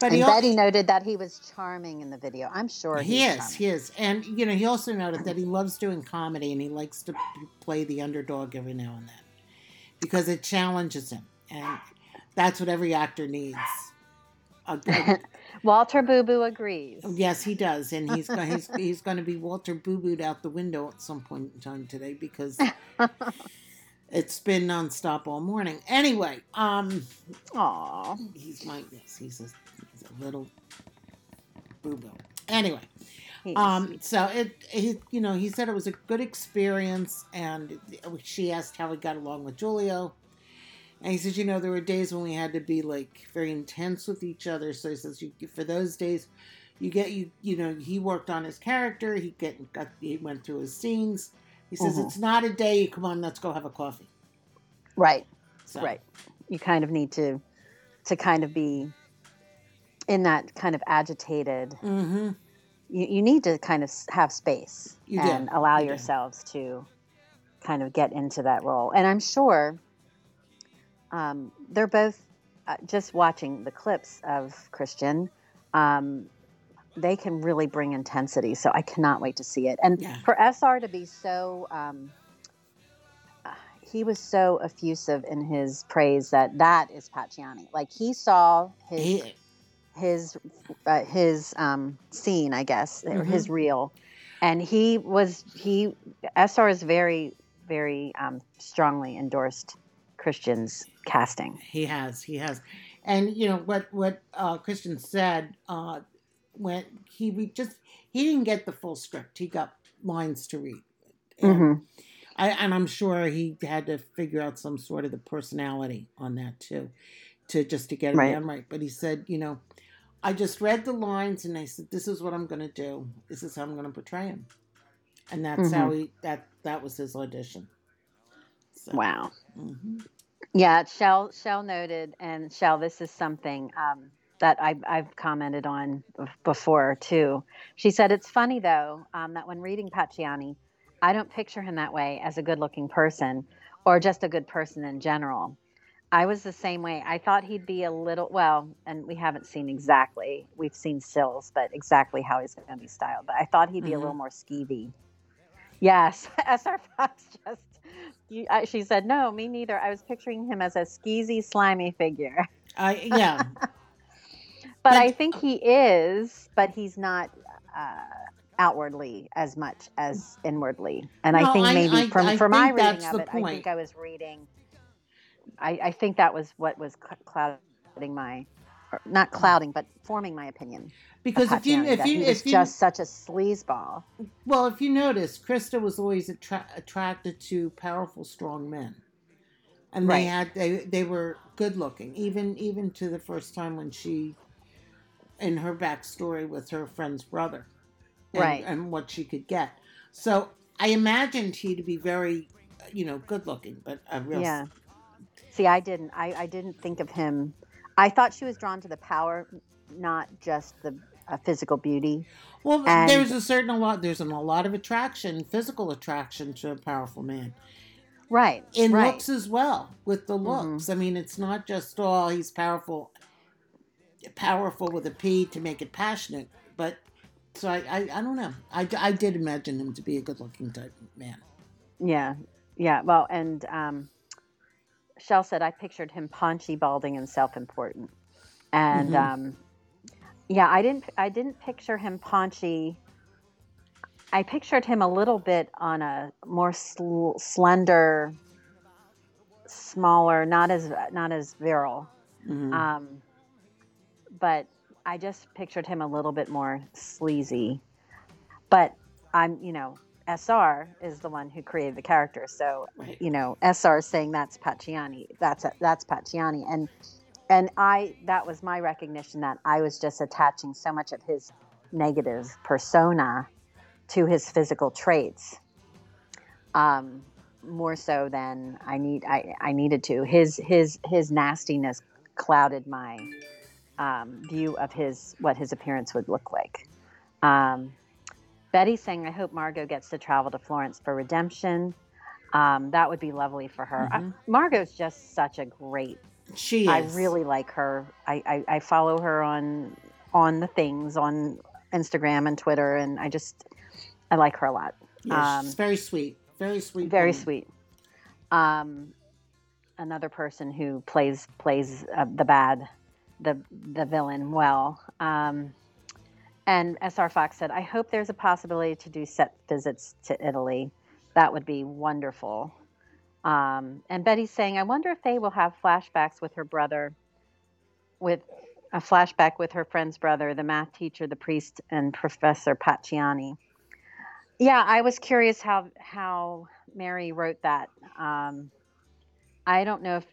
But and Betty noted that he was charming in the video. I'm sure he is, charming. he is, and you know, he also noted that he loves doing comedy and he likes to play the underdog every now and then because it challenges him, and that's what every actor needs. A- a- Walter Boo Boo agrees. yes, he does, and he's going he's, he's going to be Walter Boo Booed out the window at some point in time today because it's been nonstop all morning. Anyway, um, Aw. he's my yes, he's a, he's a little boo boo. Anyway. He's Um, so it, he, you know, he said it was a good experience, and she asked how he got along with Giulio, and he says, you know, there were days when we had to be like very intense with each other. So he says, you, for those days, you get you, you know, he worked on his character. He get got he went through his scenes. He says Mhm. it's not a day. Come on, let's go have a coffee. right. So, Right. You kind of need to to kind of be in that kind of agitated. Mm-hmm. You, you need to kind of have space You do. and allow You do. yourselves to kind of get into that role. And I'm sure um, they're both uh, just watching the clips of Christian. Um, they can really bring intensity. So I cannot wait to see it. And Yeah. for SR to be so, um, uh, he was so effusive in his praise that that is Pacciani. Like he saw his He, his uh, his um, scene, I guess, or Mhm. his reel, and he was he SR is very very um, strongly endorsed Christian's casting. He has, he has, and you know what what uh, Christian said uh, when he re- just he didn't get the full script. He got lines to read, and, Mhm. I, and I'm sure he had to figure out some sort of the personality on that too, to just to get it Right. down right. But he said, you know, I just read the lines and I said, this is what I'm going to do. This is how I'm going to portray him, and that's how he that that was his audition. So, Wow. mhm. Yeah, Shell Shell noted, and Shell, this is something um, that I've, I've commented on before too. She said it's funny though um, that when reading Pacciani, I don't picture him that way as a good-looking person or just a good person in general. I was the same way. I thought he'd be a little well, and we haven't seen exactly. We've seen stills, but exactly how he's going to be styled. But I thought he'd be a Mhm. little more skeevy. Yes, SR Fox just. You, I, she said, "No, me neither. I was picturing him as a skeezy, slimy figure, I yeah. but But- I think he is, but he's not uh, outwardly as much as inwardly. And No, I think maybe I- from I for my reading of it, I think I was reading. I, I think that was what was clouding my not clouding, but forming my opinion. Because if you if you if you just such a sleazeball. well if you notice, Krista was always attra- attracted to powerful, strong men, and Right. they had they they were good looking. Even even to the first time when she, in her backstory with her friend's brother, and, Right. and what she could get. So I imagined he to be very, you know, good looking, but a real Yeah. See, I didn't. I, I didn't think of him. I thought she was drawn to the power, not just the physical beauty. Well, And- there's a certain a lot. There's an, a lot of attraction, physical attraction to a powerful man. Right. In right. looks as well, with the Mhm. looks. I mean, it's not just oh he's powerful, powerful with a P to make it passionate. But so I, I, I don't know. I, I did imagine him to be a good-looking type man. Yeah. Yeah. Well, and um, Shell said I pictured him paunchy, balding, and self-important. And Mhm. um, yeah, I didn't. I didn't picture him paunchy. I pictured him a little bit on a more sl- slender, smaller, not as not as virile. Mhm. Um, but I just pictured him a little bit more sleazy. But I'm, you know, SR is the one who created the character, so right. you know, SR is saying that's Pacciani. That's that's Pacciani, and and I that was my recognition that I was just attaching so much of his negative persona to his physical traits, um, more so than I need I, I needed to. His his his nastiness clouded my um, view of his what his appearance would look like. Um, Betty's saying, "I hope Margot gets to travel to Florence for redemption. Um, that would be lovely for her. Mhm. Margot's just such a great. She is. I really like her. I, I, I follow her on on the things on Instagram and Twitter, and I just I like her a lot. Yeah, she's um, very sweet. Very sweet. Very woman. sweet. Um, another person who plays plays uh, the bad, the the villain well. Um, and SR Fox said, "I hope there's a possibility to do set visits to Italy. That would be wonderful." Um, and Betty's saying, "I wonder if Faye will have flashbacks with her brother, with a flashback with her friend's brother, the math teacher, the priest, and Professor Pacciani." Yeah, I was curious how how Mary wrote that. Um, I don't know if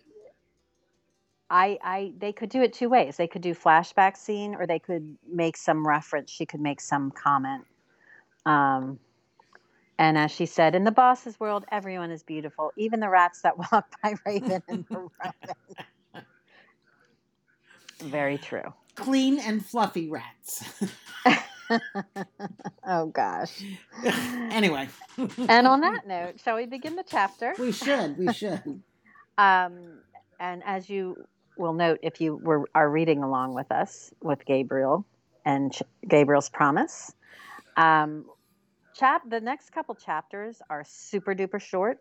I I they could do it two ways. They could do flashback scene, or they could make some reference. She could make some comment. Um, and as she said, in the boss's world, everyone is beautiful, even the rats that walk by Raven and the Rowan. Very true. Clean and fluffy rats. Oh gosh. anyway. And on that note, shall we begin the chapter? we should. We should. Um, and as you will note, if you were are reading along with us with Gabriel and Gabriel's promise, um, chap the next couple chapters are super duper short.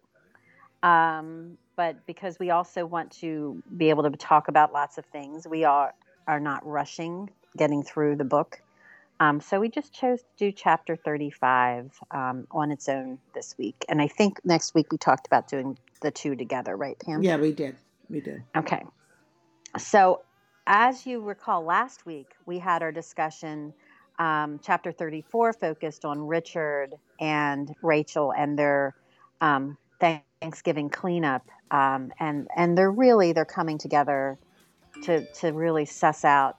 Um, but because we also want to be able to talk about lots of things, we are are not rushing getting through the book. Um, so we just chose to do chapter 35 um, on its own this week. And I think next week we talked about doing the two together, right, Pam? Yeah, we did. We did. Okay. So, as you recall, last week we had our discussion. Um, chapter 34 focused on Richard and Rachel and their um, Thanksgiving cleanup, um, and and they're really they're coming together to to really suss out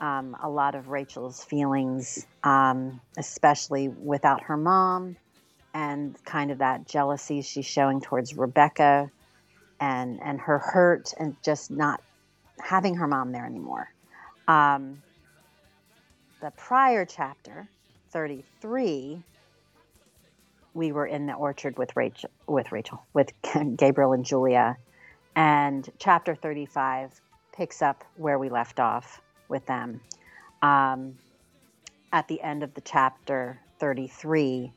um, a lot of Rachel's feelings, um, especially without her mom, and kind of that jealousy she's showing towards Rebecca and and her hurt and just not having her mom there anymore. Um, the prior chapter, 33, we were in the orchard with Rachel, with Rachel, with Gabriel and Julia, and chapter 35 picks up where we left off with them. Um, at the end of the chapter 33,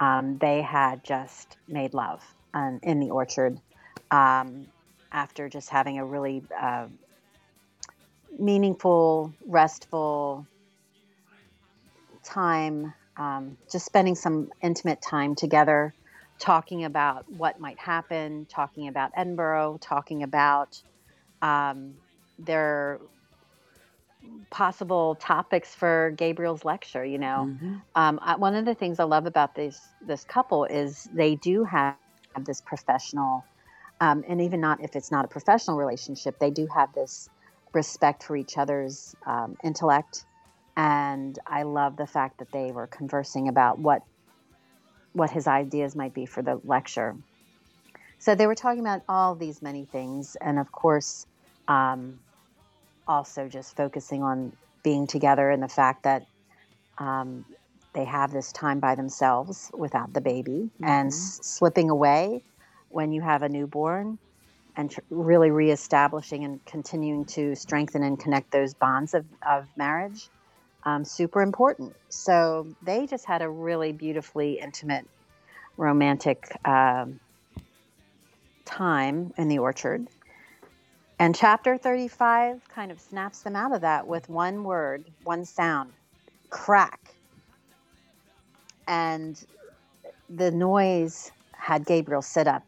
um, they had just made love um, in the orchard um, after just having a really uh, meaningful, restful time, um, just spending some intimate time together, talking about what might happen, talking about Edinburgh, talking about um, their possible topics for Gabriel's lecture. You know, Mhm. um, I, one of the things I love about this this couple is they do have this professional, um, and even not if it's not a professional relationship, they do have this respect for each other's um, intellect. And I love the fact that they were conversing about what what his ideas might be for the lecture. So they were talking about all these many things, and of course, um, also just focusing on being together and the fact that um, they have this time by themselves without the baby and Mhm. s- slipping away when you have a newborn and tr- really reestablishing and continuing to strengthen and connect those bonds of, of marriage um, super important. So they just had a really beautifully intimate romantic um, time in the orchard. And chapter 35 kind of snaps them out of that with one word one sound crack. And the noise had Gabriel sit up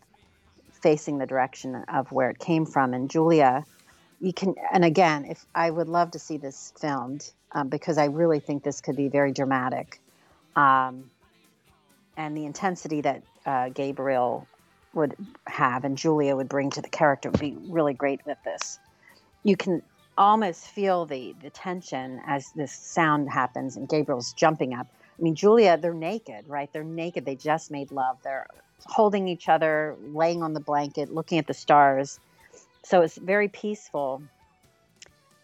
facing the direction of where it came from. And Julia, you can, and again, if I would love to see this filmed um, because I really think this could be very dramatic. Um, and the intensity that uh, Gabriel would have and Julia would bring to the character would be really great with this. You can almost feel the, the tension as this sound happens and Gabriel's jumping up. I mean, Julia, they're naked, right? They're naked. They just made love. They're holding each other, laying on the blanket, looking at the stars. So it's very peaceful.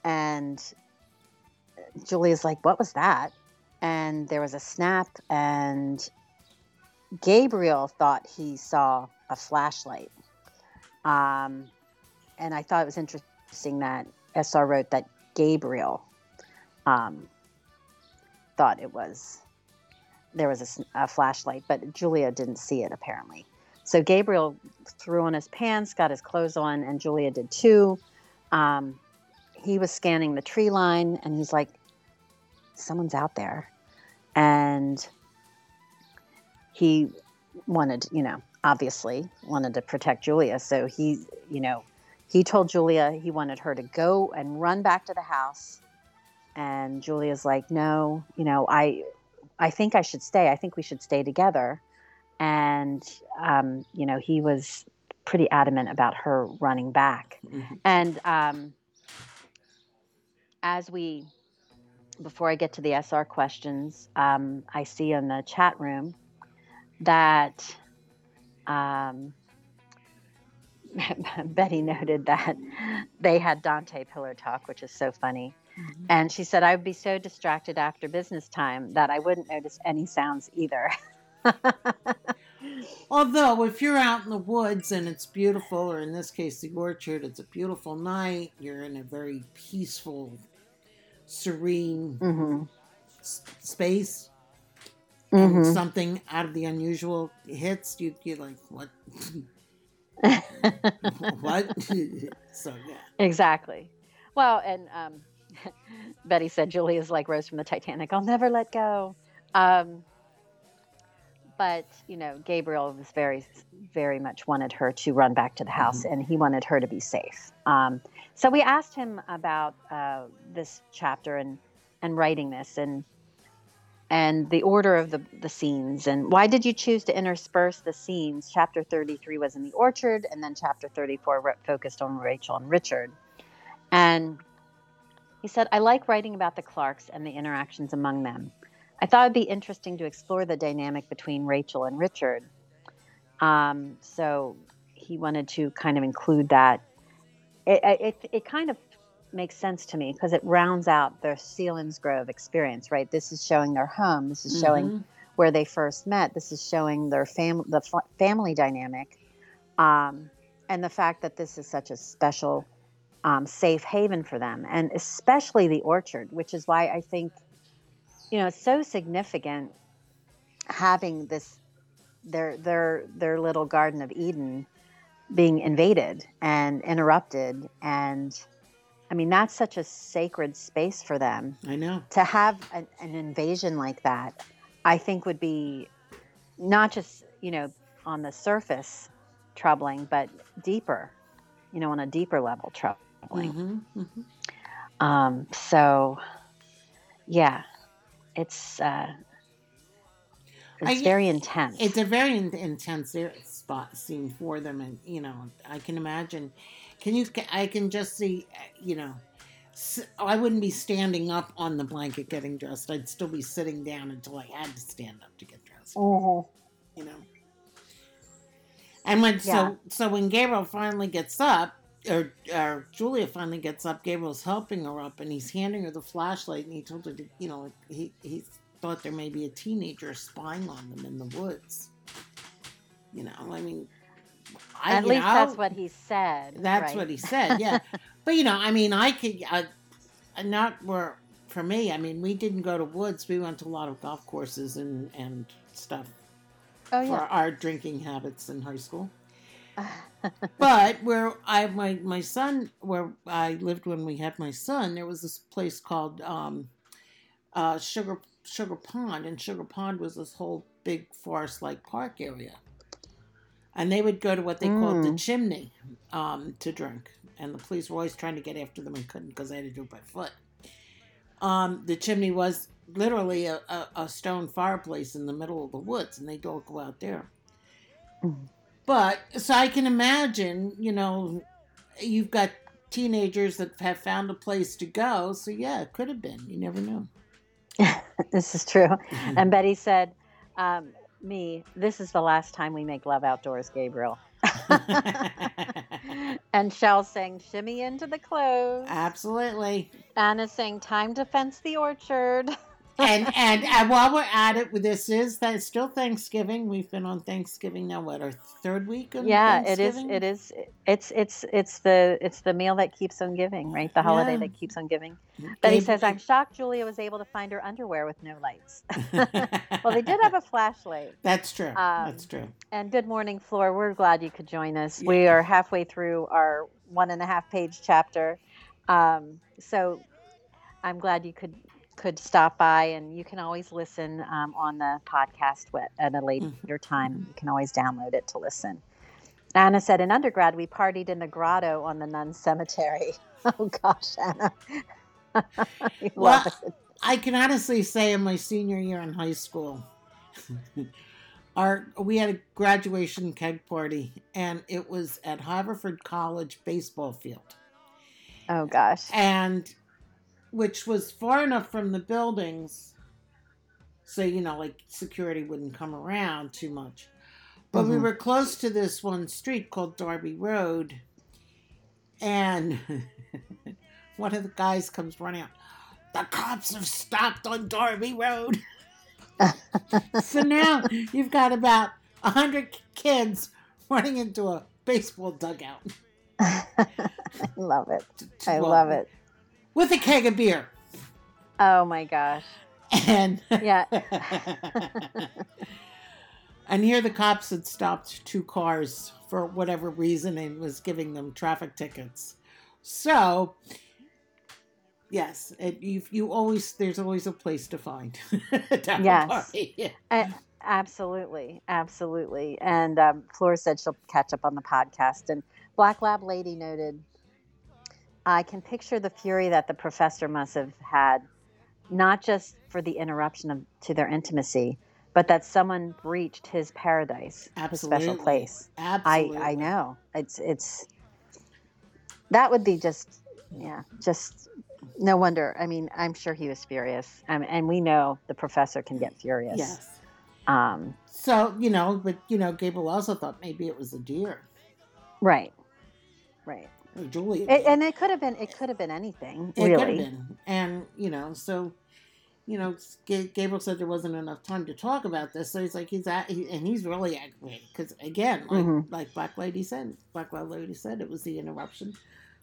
And Julia's like, What was that? And there was a snap, and Gabriel thought he saw a flashlight. Um, and I thought it was interesting that SR wrote that Gabriel um, thought it was there was a flashlight, but Julia didn't see it apparently. So Gabriel threw on his pants, got his clothes on, and Julia did too. Um, he was scanning the tree line, and he's like, "Someone's out there," and he wanted, you know, obviously wanted to protect Julia. So he, you know, he told Julia he wanted her to go and run back to the house. And Julia's like, no, you know, I, I think I should stay. I think we should stay together. And, um, you know, he was pretty adamant about her running back. Mhm. And um, as we, before I get to the SR questions, um, I see in the chat room that um, Betty noted that they had Dante pillar talk, which is so funny. Mhm. And she said, I would be so distracted after business time that I wouldn't notice any sounds either. Although, if you're out in the woods and it's beautiful, or in this case, the orchard, it's a beautiful night, you're in a very peaceful, serene hmm s- space, and hmm something out of the unusual hits, you, you're like, what? what? so, yeah. Exactly. Well, and um, Betty said Julia's like Rose from the Titanic. I'll never let go. Um, but you know, Gabriel was very, very much wanted her to run back to the house, and he wanted her to be safe. Um, so we asked him about uh, this chapter and and writing this, and and the order of the the scenes, and why did you choose to intersperse the scenes? Chapter thirty three was in the orchard, and then chapter thirty four re- focused on Rachel and Richard. And he said, I like writing about the Clarks and the interactions among them. I thought it'd be interesting to explore the dynamic between Rachel and Richard. Um, so he wanted to kind of include that. It, it, it kind of makes sense to me because it rounds out their Selinsgrove experience, right? This is showing their home. This is showing Mhm. where they first met. This is showing their fam- the f- family dynamic, um, and the fact that this is such a special, um, safe haven for them, and especially the orchard, which is why I think, you know, it's so significant having this their their their little Garden of Eden being invaded and interrupted, and I mean that's such a sacred space for them I know. to have an, an invasion like that, I think would be not just you know on the surface troubling, but deeper, you know, on a deeper level troubling. Mhm, mhm. Um, so, yeah, it's uh, it's I- very intense. It's a very in- intense spot scene for them, and you know, I can imagine. Can you? I can just see, you know, I wouldn't be standing up on the blanket getting dressed. I'd still be sitting down until I had to stand up to get dressed. Mhm. You know. And when Yeah. so so when Gabriel finally gets up, or or Julia finally gets up, Gabriel's helping her up, and he's handing her the flashlight, and he told her to, you know, he he thought there may be a teenager spying on them in the woods. You know, I mean, I, At least know, that's what he said. that's right? what he said, yeah. but you know, I mean, I could, I, not where for me. I mean, we didn't go to woods. We went to a lot of golf courses and and stuff Oh for yeah. our drinking habits in high school. but where I my my son where I lived when we had my son, there was this place called um, uh, Sugar Sugar Pond, and Sugar Pond was this whole big forest like park area, and they would go to what they called the Mm. chimney um, to drink, and the police were always trying to get after them and couldn't because they had to do it by foot. Um, the chimney was literally a, a, a stone fireplace in the middle of the woods, and they'd all go out there. Mhm. But so I can imagine, you know, you've got teenagers that have found a place to go. So yeah, it could have been. You never know. this is true. And Betty said, um, "Me, this is the last time we make love outdoors, Gabriel." and Shell sang "Shimmy into the clothes." Absolutely. Anna sang "Time to fence the orchard." And, and and while we're at it, this is that still Thanksgiving. We've been on Thanksgiving now. What our third week of yeah, it is. It is. It's it's it's the it's the meal that keeps on giving, right? The holiday Yeah. that keeps on giving. Betty he says, "I'm shocked Julia was able to find her underwear with no lights." well, they did have a flashlight. That's true. Um, That's true. And good morning, Floor. We're glad you could join us. We are halfway through our one and a half page chapter. Um, so I'm glad you could could stop by and you can always listen um, on the podcast at a later time. You can always download it to listen. Anna said, in undergrad, we partied in the grotto on the nun cemetery. Oh gosh, Anna. I Well. I can honestly say in my senior year in high school, our we had a graduation keg party, and it was at Haverford College baseball field, Oh gosh. and which was far enough from the buildings, so you know, like security wouldn't come around too much. But we Mhm. were close to this one street called Darby Road, and one of the guys comes running out. The cops have stopped on Darby Road. so now you've got about a hundred kids running into a baseball dugout. I love it. I Well, love it. With a keg of beer. Oh my gosh. And Yeah. and here the cops had stopped two cars for whatever reason and was giving them traffic tickets. So yes, it, you you always there's always a place to find. to have a Yes. A- absolutely. Absolutely. And um, Flora said she'll catch up on the podcast. And Black Lab Lady noted, I can picture the fury that the professor must have had, not just for the interruption of, to their intimacy, but that someone breached his paradise, his special place. I, Absolutely. I I know. It's, it's, that would be just, yeah, just no wonder. I mean, I'm sure he was furious. Um, and we know the professor can get furious. Yes. Um, So, you know, but you know, Gabriel also thought maybe it was a deer. right. Right. Or Julia. It, and it could have been, it could have been anything, It could have really. been. And, you know, so, you know, Gabriel said there wasn't enough time to talk about this. So he's like, he's at, he, and he's really aggravated. Because, again, like, Mhm. like Black Lady said, Black Lady said, it was the interruption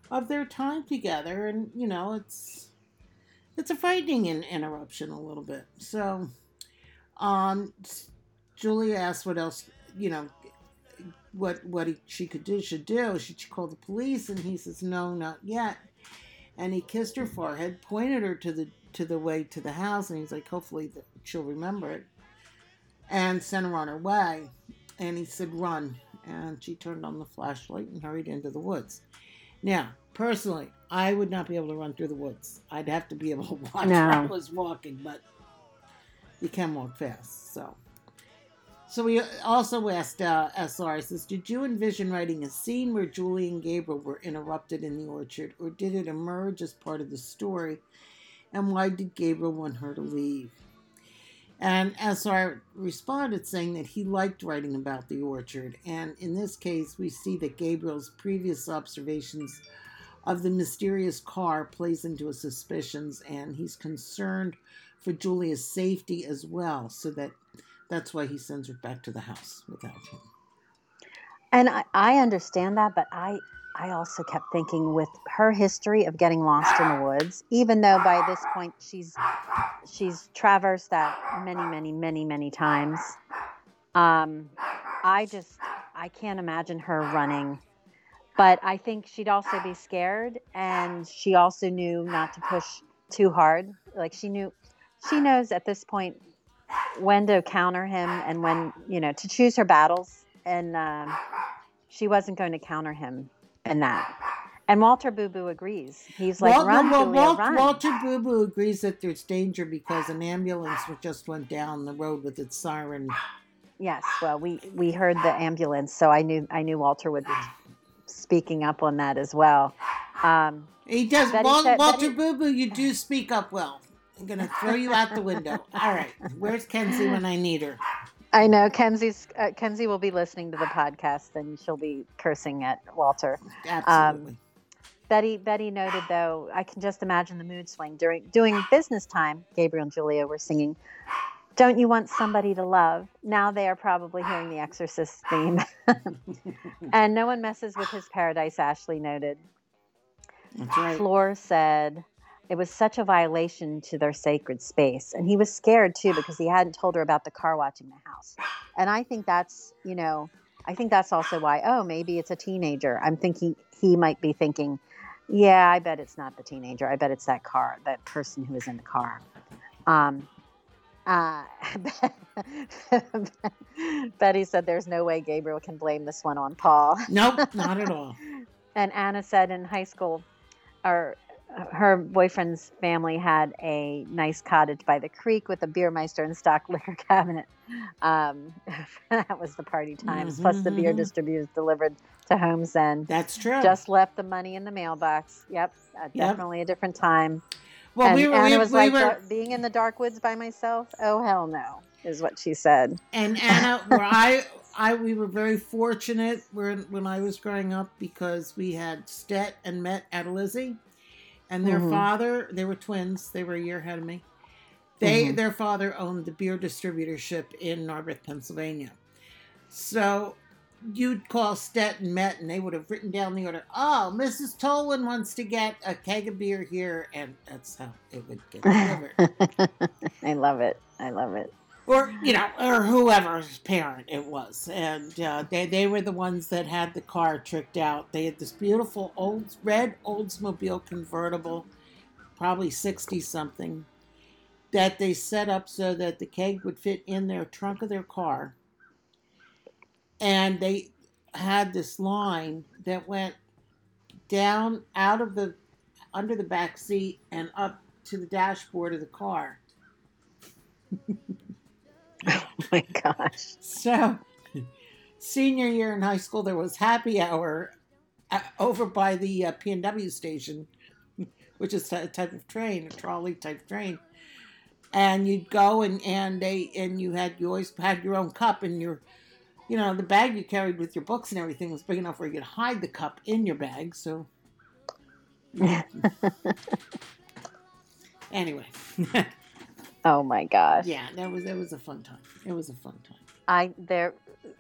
of their time together. And, you know, it's, it's a frightening in, interruption a little bit. So, um, Julia asked what else, you know, what what he, she could do should do. Should she call the police? And he says, no, not yet. And he kissed her forehead, pointed her to the to the way to the house, and he's like, hopefully that she'll remember it, and sent her on her way. And he said, run. And she turned on the flashlight and hurried into the woods. Now, personally, I would not be able to run through the woods. I'd have to be able to watch No. where I was walking, but you can walk fast. So, so we also asked uh, SR says, did you envision writing a scene where Julie and Gabriel were interrupted in the orchard, or did it emerge as part of the story? And why did Gabriel want her to leave? And SR responded saying that he liked writing about the orchard. And in this case, we see that Gabriel's previous observations of the mysterious car plays into his suspicions, and he's concerned for Julia's safety as well. So that that's why he sends her back to the house without him. And I, I understand that, but I I also kept thinking with her history of getting lost in the woods, even though by this point she's she's traversed that many, many, many, many times. Um, I just I can't imagine her running. But I think she'd also be scared, and she also knew not to push too hard. Like she knew, she knows at this point when to counter him and when you know to choose her battles. And um, she wasn't going to counter him in that. And Walter Boo Boo agrees. He's like, Wal- "Run, well, Julia, Wal- run." Walter Boo Boo agrees that there's danger because an ambulance just went down the road with its siren. Yes, well, we we heard the ambulance, so I knew I knew Walter would be speaking up on that as well. Um, He does. Wal- said- Walter Boo Boo, you do speak up well. I'm gonna throw you out the window. All right, where's Kenzie when I need her? I know Kenzie's uh, Kenzie will be listening to the podcast, and she'll be cursing at Walter. Absolutely. Betty Betty noted though, I can just imagine the mood swing during doing business time. Gabriel and Julia were singing. Don't you want somebody to love? Now they are probably hearing the Exorcist theme. and no one messes with his paradise, Ashley noted. That's right. Floor said it was such a violation to their sacred space. And he was scared too because he hadn't told her about the car watching the house. And I think that's, you know, I think that's also why, oh, maybe it's a teenager. I'm thinking he might be thinking, yeah, I bet it's not the teenager. I bet it's that car, that person who was in the car. Um, uh, Betty said there's no way Gabriel can blame this one on Paul. Nope, not at all. And Anna said in high school, or her boyfriend's family had a nice cottage by the creek with a beer meister and stock liquor cabinet. Um, that was the party times. Plus, the beer Mhm. distributors delivered to homes then. That's true. Just left the money in the mailbox. Yep, uh, definitely a different time. well, and we were. Anna We, was we like, were. "Uh, being in the dark woods by myself? Oh, hell no, is what she said. And Anna, where I, I, we were very fortunate when when I was growing up because we had Stet and Met at Lizzie, and their Mhm. father. They were twins. They were a year ahead of me. They, Mhm. their father owned the beer distributorship in Narberth, Pennsylvania. So you'd call Stet and Met, and they would have written down the order. Oh, Mrs. Tolan wants to get a keg of beer here, and that's how it would get delivered. I love it. I love it. Or you know, or whoever's parent it was, and uh, they they were the ones that had the car tricked out. They had this beautiful old red Oldsmobile convertible, probably sixty something, that they set up so that the keg would fit in their trunk of their car, and they had this line that went down out of the under the back seat and up to the dashboard of the car. Oh my gosh. So, senior year in high school, there was happy hour uh, over by the uh, P&W station, which is a type of train, a trolley type train. And you'd go and, and they and you had you always had your own cup and your you know the bag you carried with your books and everything was big enough where you could hide the cup in your bag. So anyway, Oh my gosh. yeah, that was that was a fun time. It was a fun time. I there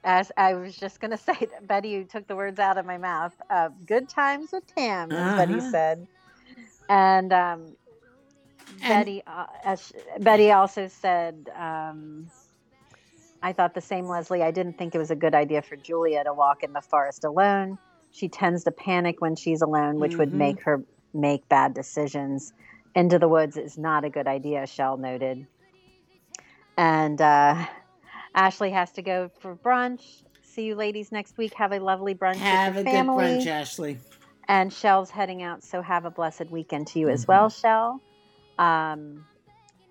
as I was just gonna say that Betty you took the words out of my mouth. Uh, good times with Tam, as Betty Uh-huh. said. And um And- Betty uh, as Betty also said um I thought the same Leslie. I didn't think it was a good idea for Julia to walk in the forest alone. She tends to panic when she's alone, which would Mhm. make her make bad decisions. Into the woods is not a good idea, Shell noted. And uh, Ashley has to go for brunch. See you ladies next week. Have a lovely brunch Have a with good your family. brunch, Ashley. And Shell's heading out, so have a blessed weekend to you as well, Shell. Um,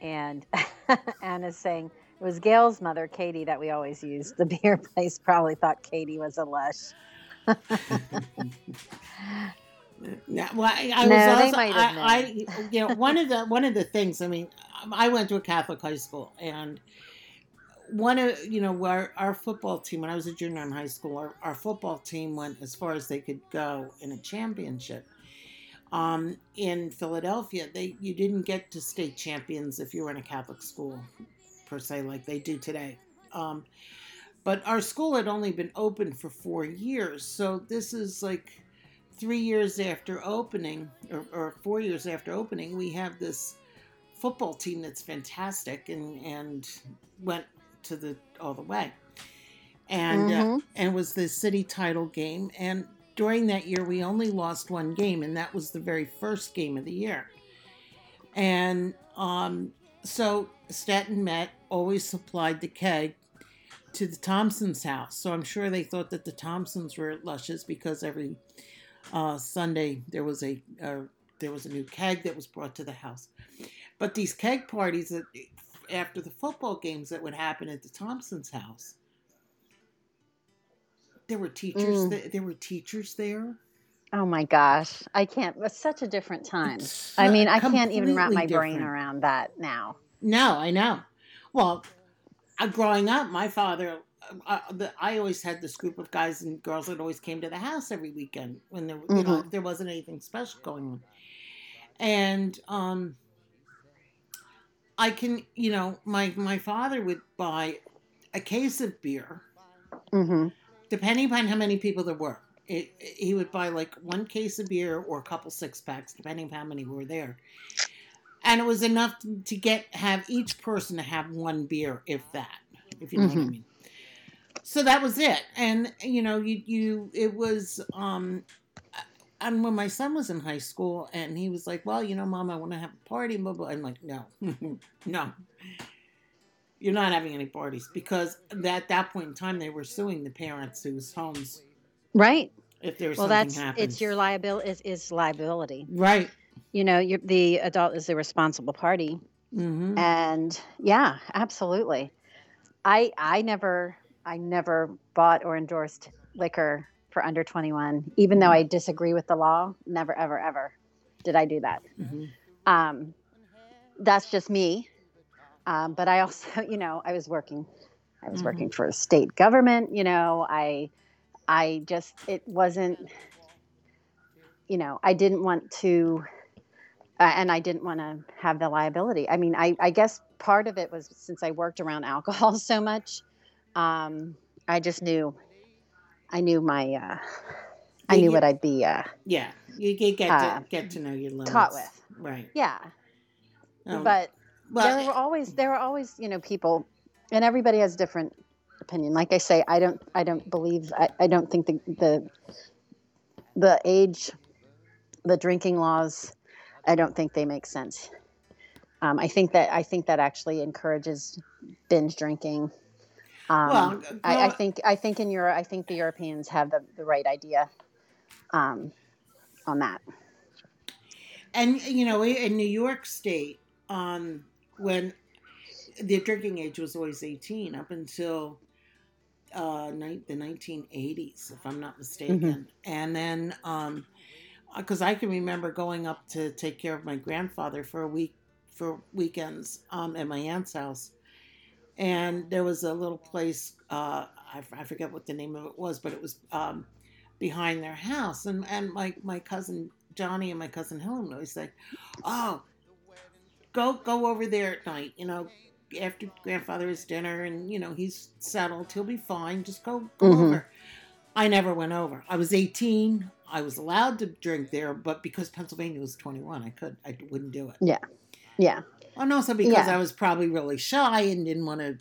and Anna's saying it was Gail's mother, Katie, that we always used. The beer place probably thought Katie was a lush. Yeah, well, I, I No, was they also, might have I, I, you know, one of the one of the things. I mean, I went to a Catholic high school, and one of you know our our football team when I was a junior in high school, our, our football team went as far as they could go in a championship. Um, in Philadelphia, they you didn't get to state champions if you were in a Catholic school, per se, like they do today. Um, but our school had only been open for four years, so this is like three years after opening, or, or four years after opening, we have this football team that's fantastic and and went to the all the way, and uh, Mhm. and was the city title game. And during that year, we only lost one game, and that was the very first game of the year. And um, so Staten Met always supplied the keg to the Thompsons' house. So I'm sure they thought that the Thompsons were luscious because every uh, Sunday there was a uh, there was a new keg that was brought to the house. But these keg parties that after the football games that would happen at the Thompsons' house, there were teachers. Mm. There, there were teachers there. Oh my gosh. I can't. It's such a different time. I mean, I can't even wrap my Completely brain around that now. No, I know. Well, uh, growing up, my father, the, I always had this group of guys and girls that always came to the house every weekend when there, you know, Mhm. there wasn't anything special going on. And um, I can, you know, my my father would buy a case of beer, hmm depending upon how many people there were. It, he would buy like one case of beer or a couple six packs, depending on how many were there. And it was enough to, get have each person to have one beer, if that, if you know what I Mhm. mean. So that was it, and you know, you you it was. um and when my son was in high school, and he was like, "Well, you know, mom, I want to have a party," blah blah. I'm like, "No, no, you're not having any parties because at that point in time they were suing the parents whose homes Right. if there was Well, something that's happened. it's your liability. Is, is liability. right. You know, the adult is the responsible party, hmm and yeah, absolutely. I I never I never bought or endorsed liquor for under twenty one, even though I disagree with the law. Never, ever, ever did I do that. hmm Um, that's just me. Um, but I also, you know, I was working, I was Mhm. working for state government. You know, I, I just it wasn't, you know, I didn't want to, uh, and I didn't want to have the liability. I mean, I, I guess part of it was since I worked around alcohol so much, um, I just knew, I knew my, uh, I Yeah, knew you- what I'd be, uh, Yeah, you get get, Uh, to, get to know your limits. caught with. Right. yeah. Um, but well, there were always there were always you know people and everybody has different opinion like i say i don't i don't believe i, I don't think the, the the age the drinking laws i don't think they make sense um, i think that i think that actually encourages binge drinking um, well, I, I think i think in europe i think the europeans have the, the right idea um, on that. And you know, in New York State, um, when the drinking age was always eighteen, up until uh, ni- the nineteen eighties, if I'm not mistaken, Mm-hmm. and then um, because I can remember going up to take care of my grandfather for a week for weekends um, at my aunt's house, and there was a little place uh, I, I forget what the name of it was, but it was um, behind their house, and and my my cousin Johnny and my cousin Helen always say, "Oh, go go over there at night, you know." After grandfather's dinner and you know he's settled, he'll be fine. Just go go Mhm. over. I never went over. I was 18. I was allowed to drink there, but because Pennsylvania was 21, I could I wouldn't do it. yeah And also because Yeah. I was probably really shy and didn't want to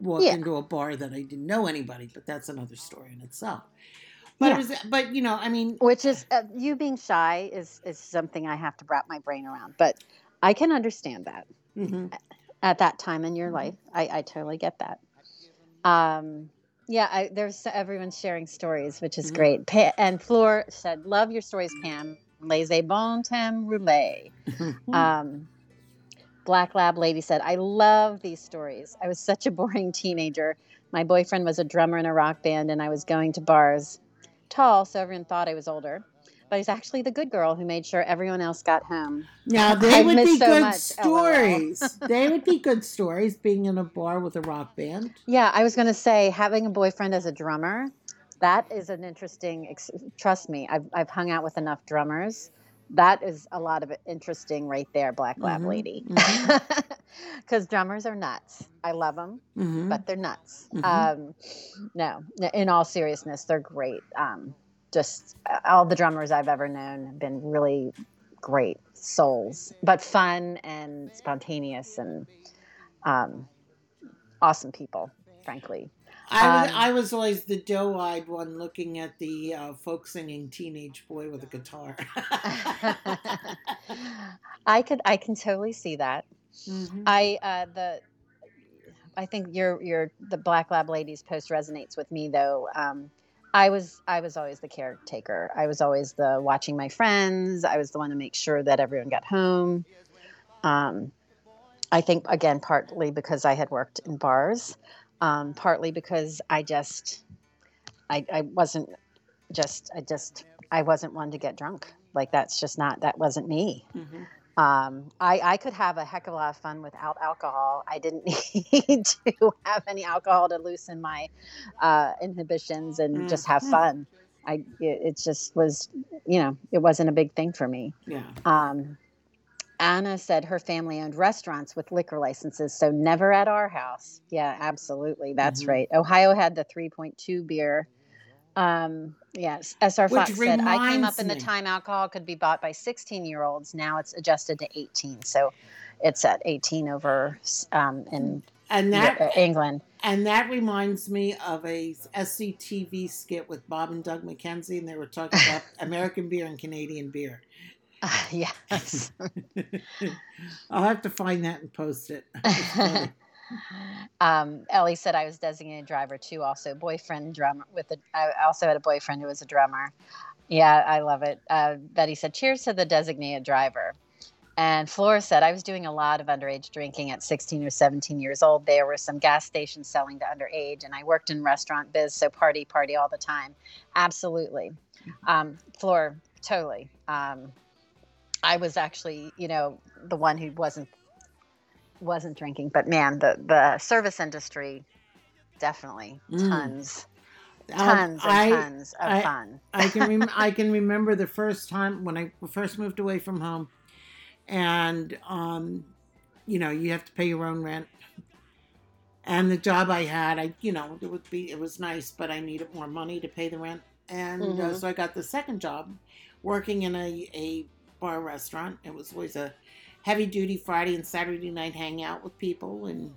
walk Yeah. into a bar that I didn't know anybody. But that's another story in itself. But Yeah. it was, but you know, I mean, which is uh, you being shy is is something I have to wrap my brain around. But I can understand that mhm. at that time in your life. I, I totally get that. Um, Yeah, I, there's everyone's sharing stories, which is Mhm. great. Pa- and Floor said, "Love your stories, Pam. Les a bon temps roulé." Um, Black Lab Lady said, I love these stories. I was such a boring teenager. My boyfriend was a drummer in a rock band, and I was going to bars. Tall, so everyone thought I was older. But he's actually the good girl who made sure everyone else got home. Now they I've would be so good much, oh, stories. they would be good stories being in a bar with a rock band. Yeah, I was going to say, having a boyfriend as a drummer, that is an interesting, ex- trust me, I've, I've hung out with enough drummers. That is a lot of interesting right there, Black Lab Mhm, Lady. Because drummers are nuts. I love them. Mhm. but they're nuts. Mhm. Um, no, in all seriousness, they're great. Um, just uh, all the drummers I've ever known have been really great souls, but fun and spontaneous and um, awesome people, frankly. I, was, Um, I was always the doe-eyed one looking at the uh, folk singing teenage boy with a guitar. I could, I can totally see that. Mhm. I uh, the I think your your the Black Lab Ladies post resonates with me though. Um, I was I was always the caretaker. I was always the watching my friends. I was the one to make sure that everyone got home. Um, I think again partly because I had worked in bars, um, partly because I just I, I wasn't just I just I wasn't one to get drunk. Like that's just not that wasn't me. Mhm. Um, I, I could have a heck of a lot of fun without alcohol. I didn't need to have any alcohol to loosen my uh, inhibitions and just have Mhm. fun. I it, it just was, you know, it wasn't a big thing for me. Yeah. Um, Anna said her family owned restaurants with liquor licenses, so never at our house. Yeah, absolutely, that's Mhm. right. Ohio had the 3.2 beer. Um, yes, SR Fox said I came up in the me- time alcohol could be bought by 16 year olds. Now it's adjusted to 18, so it's at 18 over um, in And that uh, England. and that reminds me of a SCTV skit with Bob and Doug McKenzie, and they were talking about American beer and Canadian beer. yes. I'll have to find that and post it. Um, Ellie said I was designated driver too. Also, boyfriend drummer with a. I also had a boyfriend who was a drummer. Yeah, I love it. Uh, Betty said, "Cheers to the designated driver." And Flora said, "I was doing a lot of underage drinking at 16 or 17 years old. There were some gas stations selling to underage, and I worked in restaurant biz, so party, party all the time. Absolutely, um, Flora, totally. Um, I was actually, you know, the one who wasn't wasn't drinking, but man, the the service industry definitely Mm. tons, Um, tons and I- tons of I- fun. I can rem- I can remember the first time when I first moved away from home, and um, you know you have to pay your own rent. And the job I had, I you know it would be it was nice, but I needed more money to pay the rent, and uh, Mhm. so I got the second job, working in a a bar restaurant. It was always a heavy duty Friday and Saturday night hangout with people and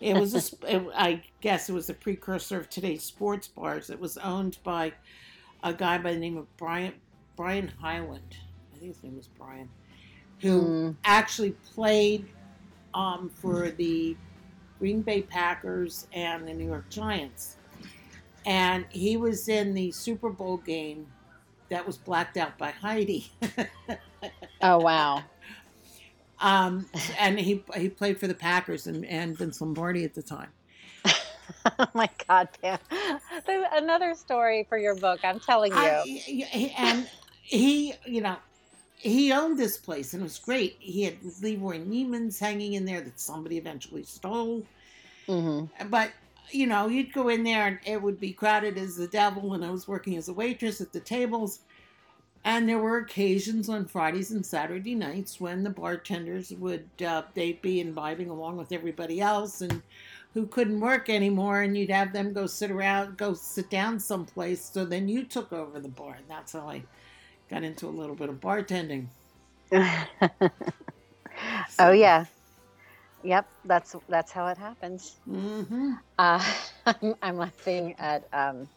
it was a, it, I guess it was a precursor of today's sports bars. It was owned by a guy by the name of Brian Brian Hyland. I think his name was Brian, who Mm, actually played um, for the Green Bay Packers and the New York Giants. And he was in the Super Bowl game that was blacked out by Heidi. oh wow! um, and he he played for the Packers and, and Vince Lombardi at the time. oh my God, Pam! There's another story for your book. I'm telling you. I, and he, you know, he owned this place and it was great. He had Leroy Neiman's hanging in there that somebody eventually stole. hmm But, you know, you'd go in there and it would be crowded as the devil when I was working as a waitress at the tables. And there were occasions on Fridays and Saturday nights when the bartenders would, uh, they'd be imbibing along with everybody else and who couldn't work anymore. And you'd have them go sit around, go sit down someplace. So then you took over the bar. And that's how I got into a little bit of bartending. oh yeah. Yep, that's that's how it happens. hmm Uh, I'm, I'm laughing at um,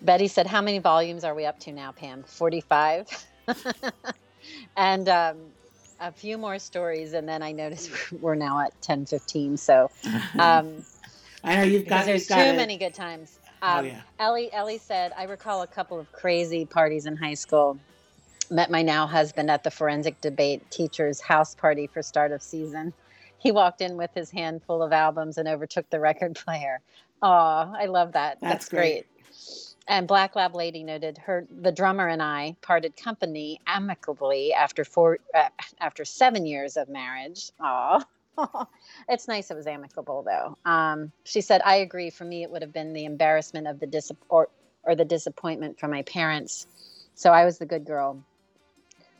Betty said, "How many volumes are we up to now, Pam? Forty-five, and um, a few more stories, and then I noticed we're now at ten fifteen. So, um, I know you've got. there's You've got too it. many good times. Oh, Um, yeah. Ellie Ellie said, I recall a couple of crazy parties in high school. Met my now husband at the forensic debate teacher's house party for start of season. He walked in with his hand full of albums and overtook the record player. Aw, I love that. That's That's, great. great. And Black Lab Lady noted her the drummer and I parted company amicably after four uh, after seven years of marriage. Aw. it's nice it was amicable though. Um, she said, I agree. For me, it would have been the embarrassment of the dis- or, or the disappointment from my parents. So I was the good girl.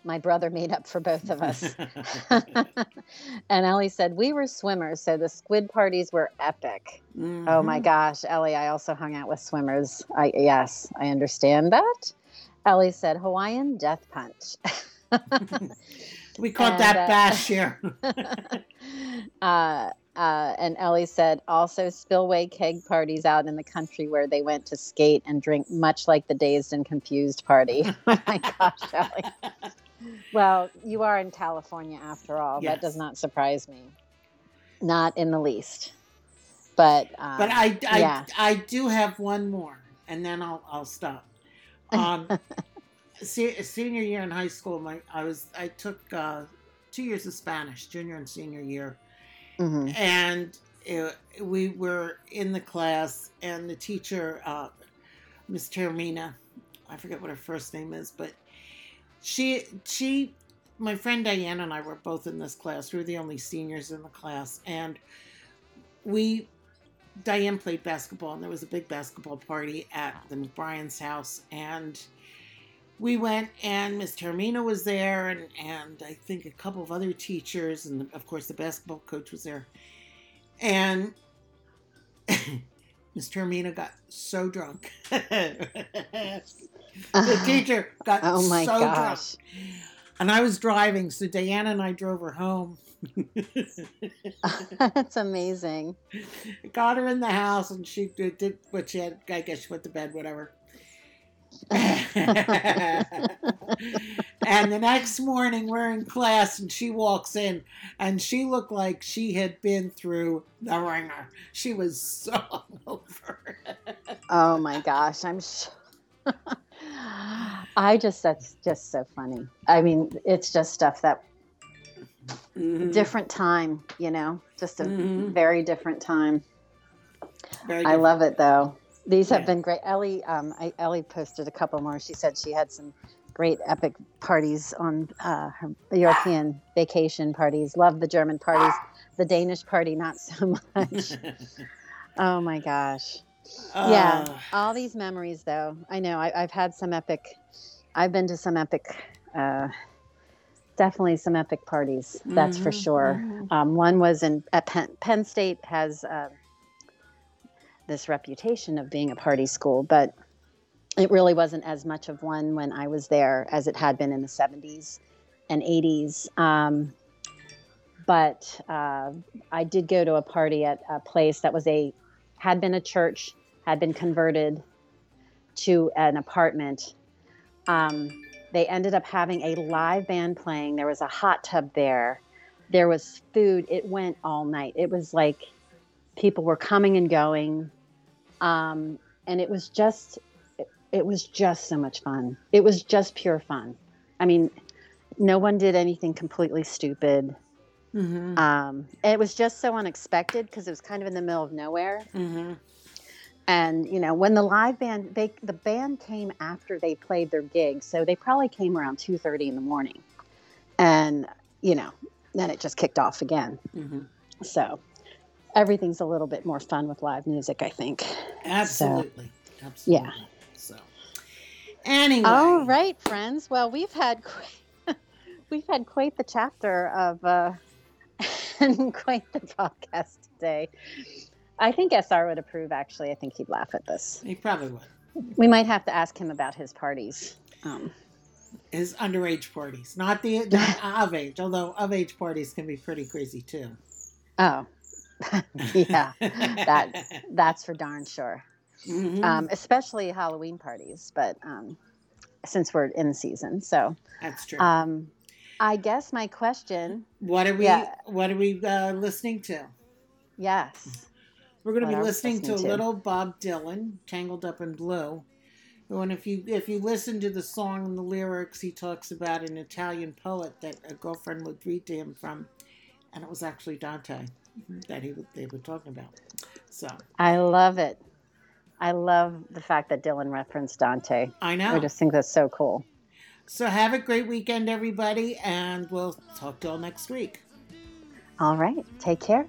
My brother made up for both of us. and Ellie said, We were swimmers, so the squid parties were epic. Oh my Mhm. gosh, Ellie, I also hung out with swimmers. I yes, I understand that. Ellie said Hawaiian death punch. We caught And, that uh, bash here. uh, uh, and Ellie said also spillway keg parties out in the country where they went to skate and drink, much like the dazed and confused party. oh my gosh, Ellie. Well, you are in California after all. That does not surprise me, not in the least. But um, But I, I, yeah. I do have one more, and then I'll, I'll stop. Um, se- senior year in high school, my, I was, I took uh, two years of Spanish, junior and senior year, mhm. and it, we were in the class, and the teacher, uh, Miss Termina, I forget what her first name is, but she, she, my friend Diane and I were both in this class. We were the only seniors in the class, and we Diane played basketball, and there was a big basketball party at the McBrien's house, and we went, and Miss Termina was there, and and I think a couple of other teachers, and of course the basketball coach was there, and Miss Termina got so drunk. the uh-huh. teacher got Oh my so drunk. And I was driving, so Diana and I drove her home. That's amazing. got her in the house and she did, did what she had. I guess she went to bed, whatever. and the next morning, we're in class and she walks in and she looked like she had been through the wringer. She was so over. Oh my gosh, I'm sh- I just that's just so funny. I mean, it's just stuff that Mhm. different time, you know, just a Mhm. very different time. Very I love it though. These have been great. Ellie, um, I, Ellie posted a couple more. She said she had some great epic parties on uh, her European vacation parties. Love the German parties. The Danish party, not so much. oh my gosh. Yeah Uh, all these memories though. I know I, i've had some epic i've been to some epic uh, definitely some epic parties that's for Mhm, sure. mhm. um, one was in at penn, penn state has uh, this reputation of being a party school but it really wasn't as much of one when i was there as it had been in the 70s and 80s um, but uh, i did go to a party at a place that was a had been a church, had been converted to an apartment. Um, they ended up having a live band playing. There was a hot tub there. There was food. It went all night. It was like people were coming and going. Um, and it was just, it, it was just so much fun. It was just pure fun. I mean, no one did anything completely stupid. mhm, Um, it was just so unexpected because it was kind of in the middle of nowhere mhm. And you know when the live band they the band came after they played their gig so they probably came around 2.30 in the morning and you know then it just kicked off again Mhm. so everything's a little bit more fun with live music i think Absolutely. Absolutely. yeah. So, anyway. all right friends well we've had quite, we've had quite the chapter of uh and quite the podcast today i think sr would approve actually i think he'd laugh at this He probably would. we might have to ask him about his parties um His underage parties, not the not of age, although of age parties can be pretty crazy too. Oh, yeah, that that's for darn sure. Mhm. Um, especially Halloween parties, but um, since we're in season, so That's true. um, I guess my question, what are we? yeah. What are we uh, listening to? yes, We're going to be we listening to a to? little Bob Dylan, "Tangled Up in Blue." And if you if you listen to the song and the lyrics, he talks about an Italian poet that a girlfriend would read to him from, and it was actually Dante that he they were talking about. So I love it. I love the fact that Dylan referenced Dante. I know. I just think that's so cool. So have a great weekend, everybody, and we'll talk to you all next week. All right. Take care.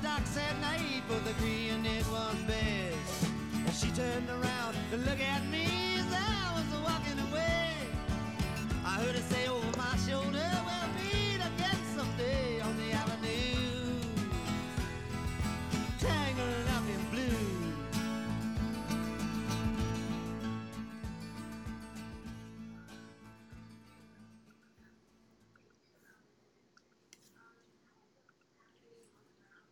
the docks at night the green it was best. And she turned around to look at me as I was walking away. I heard her say over my shoulder.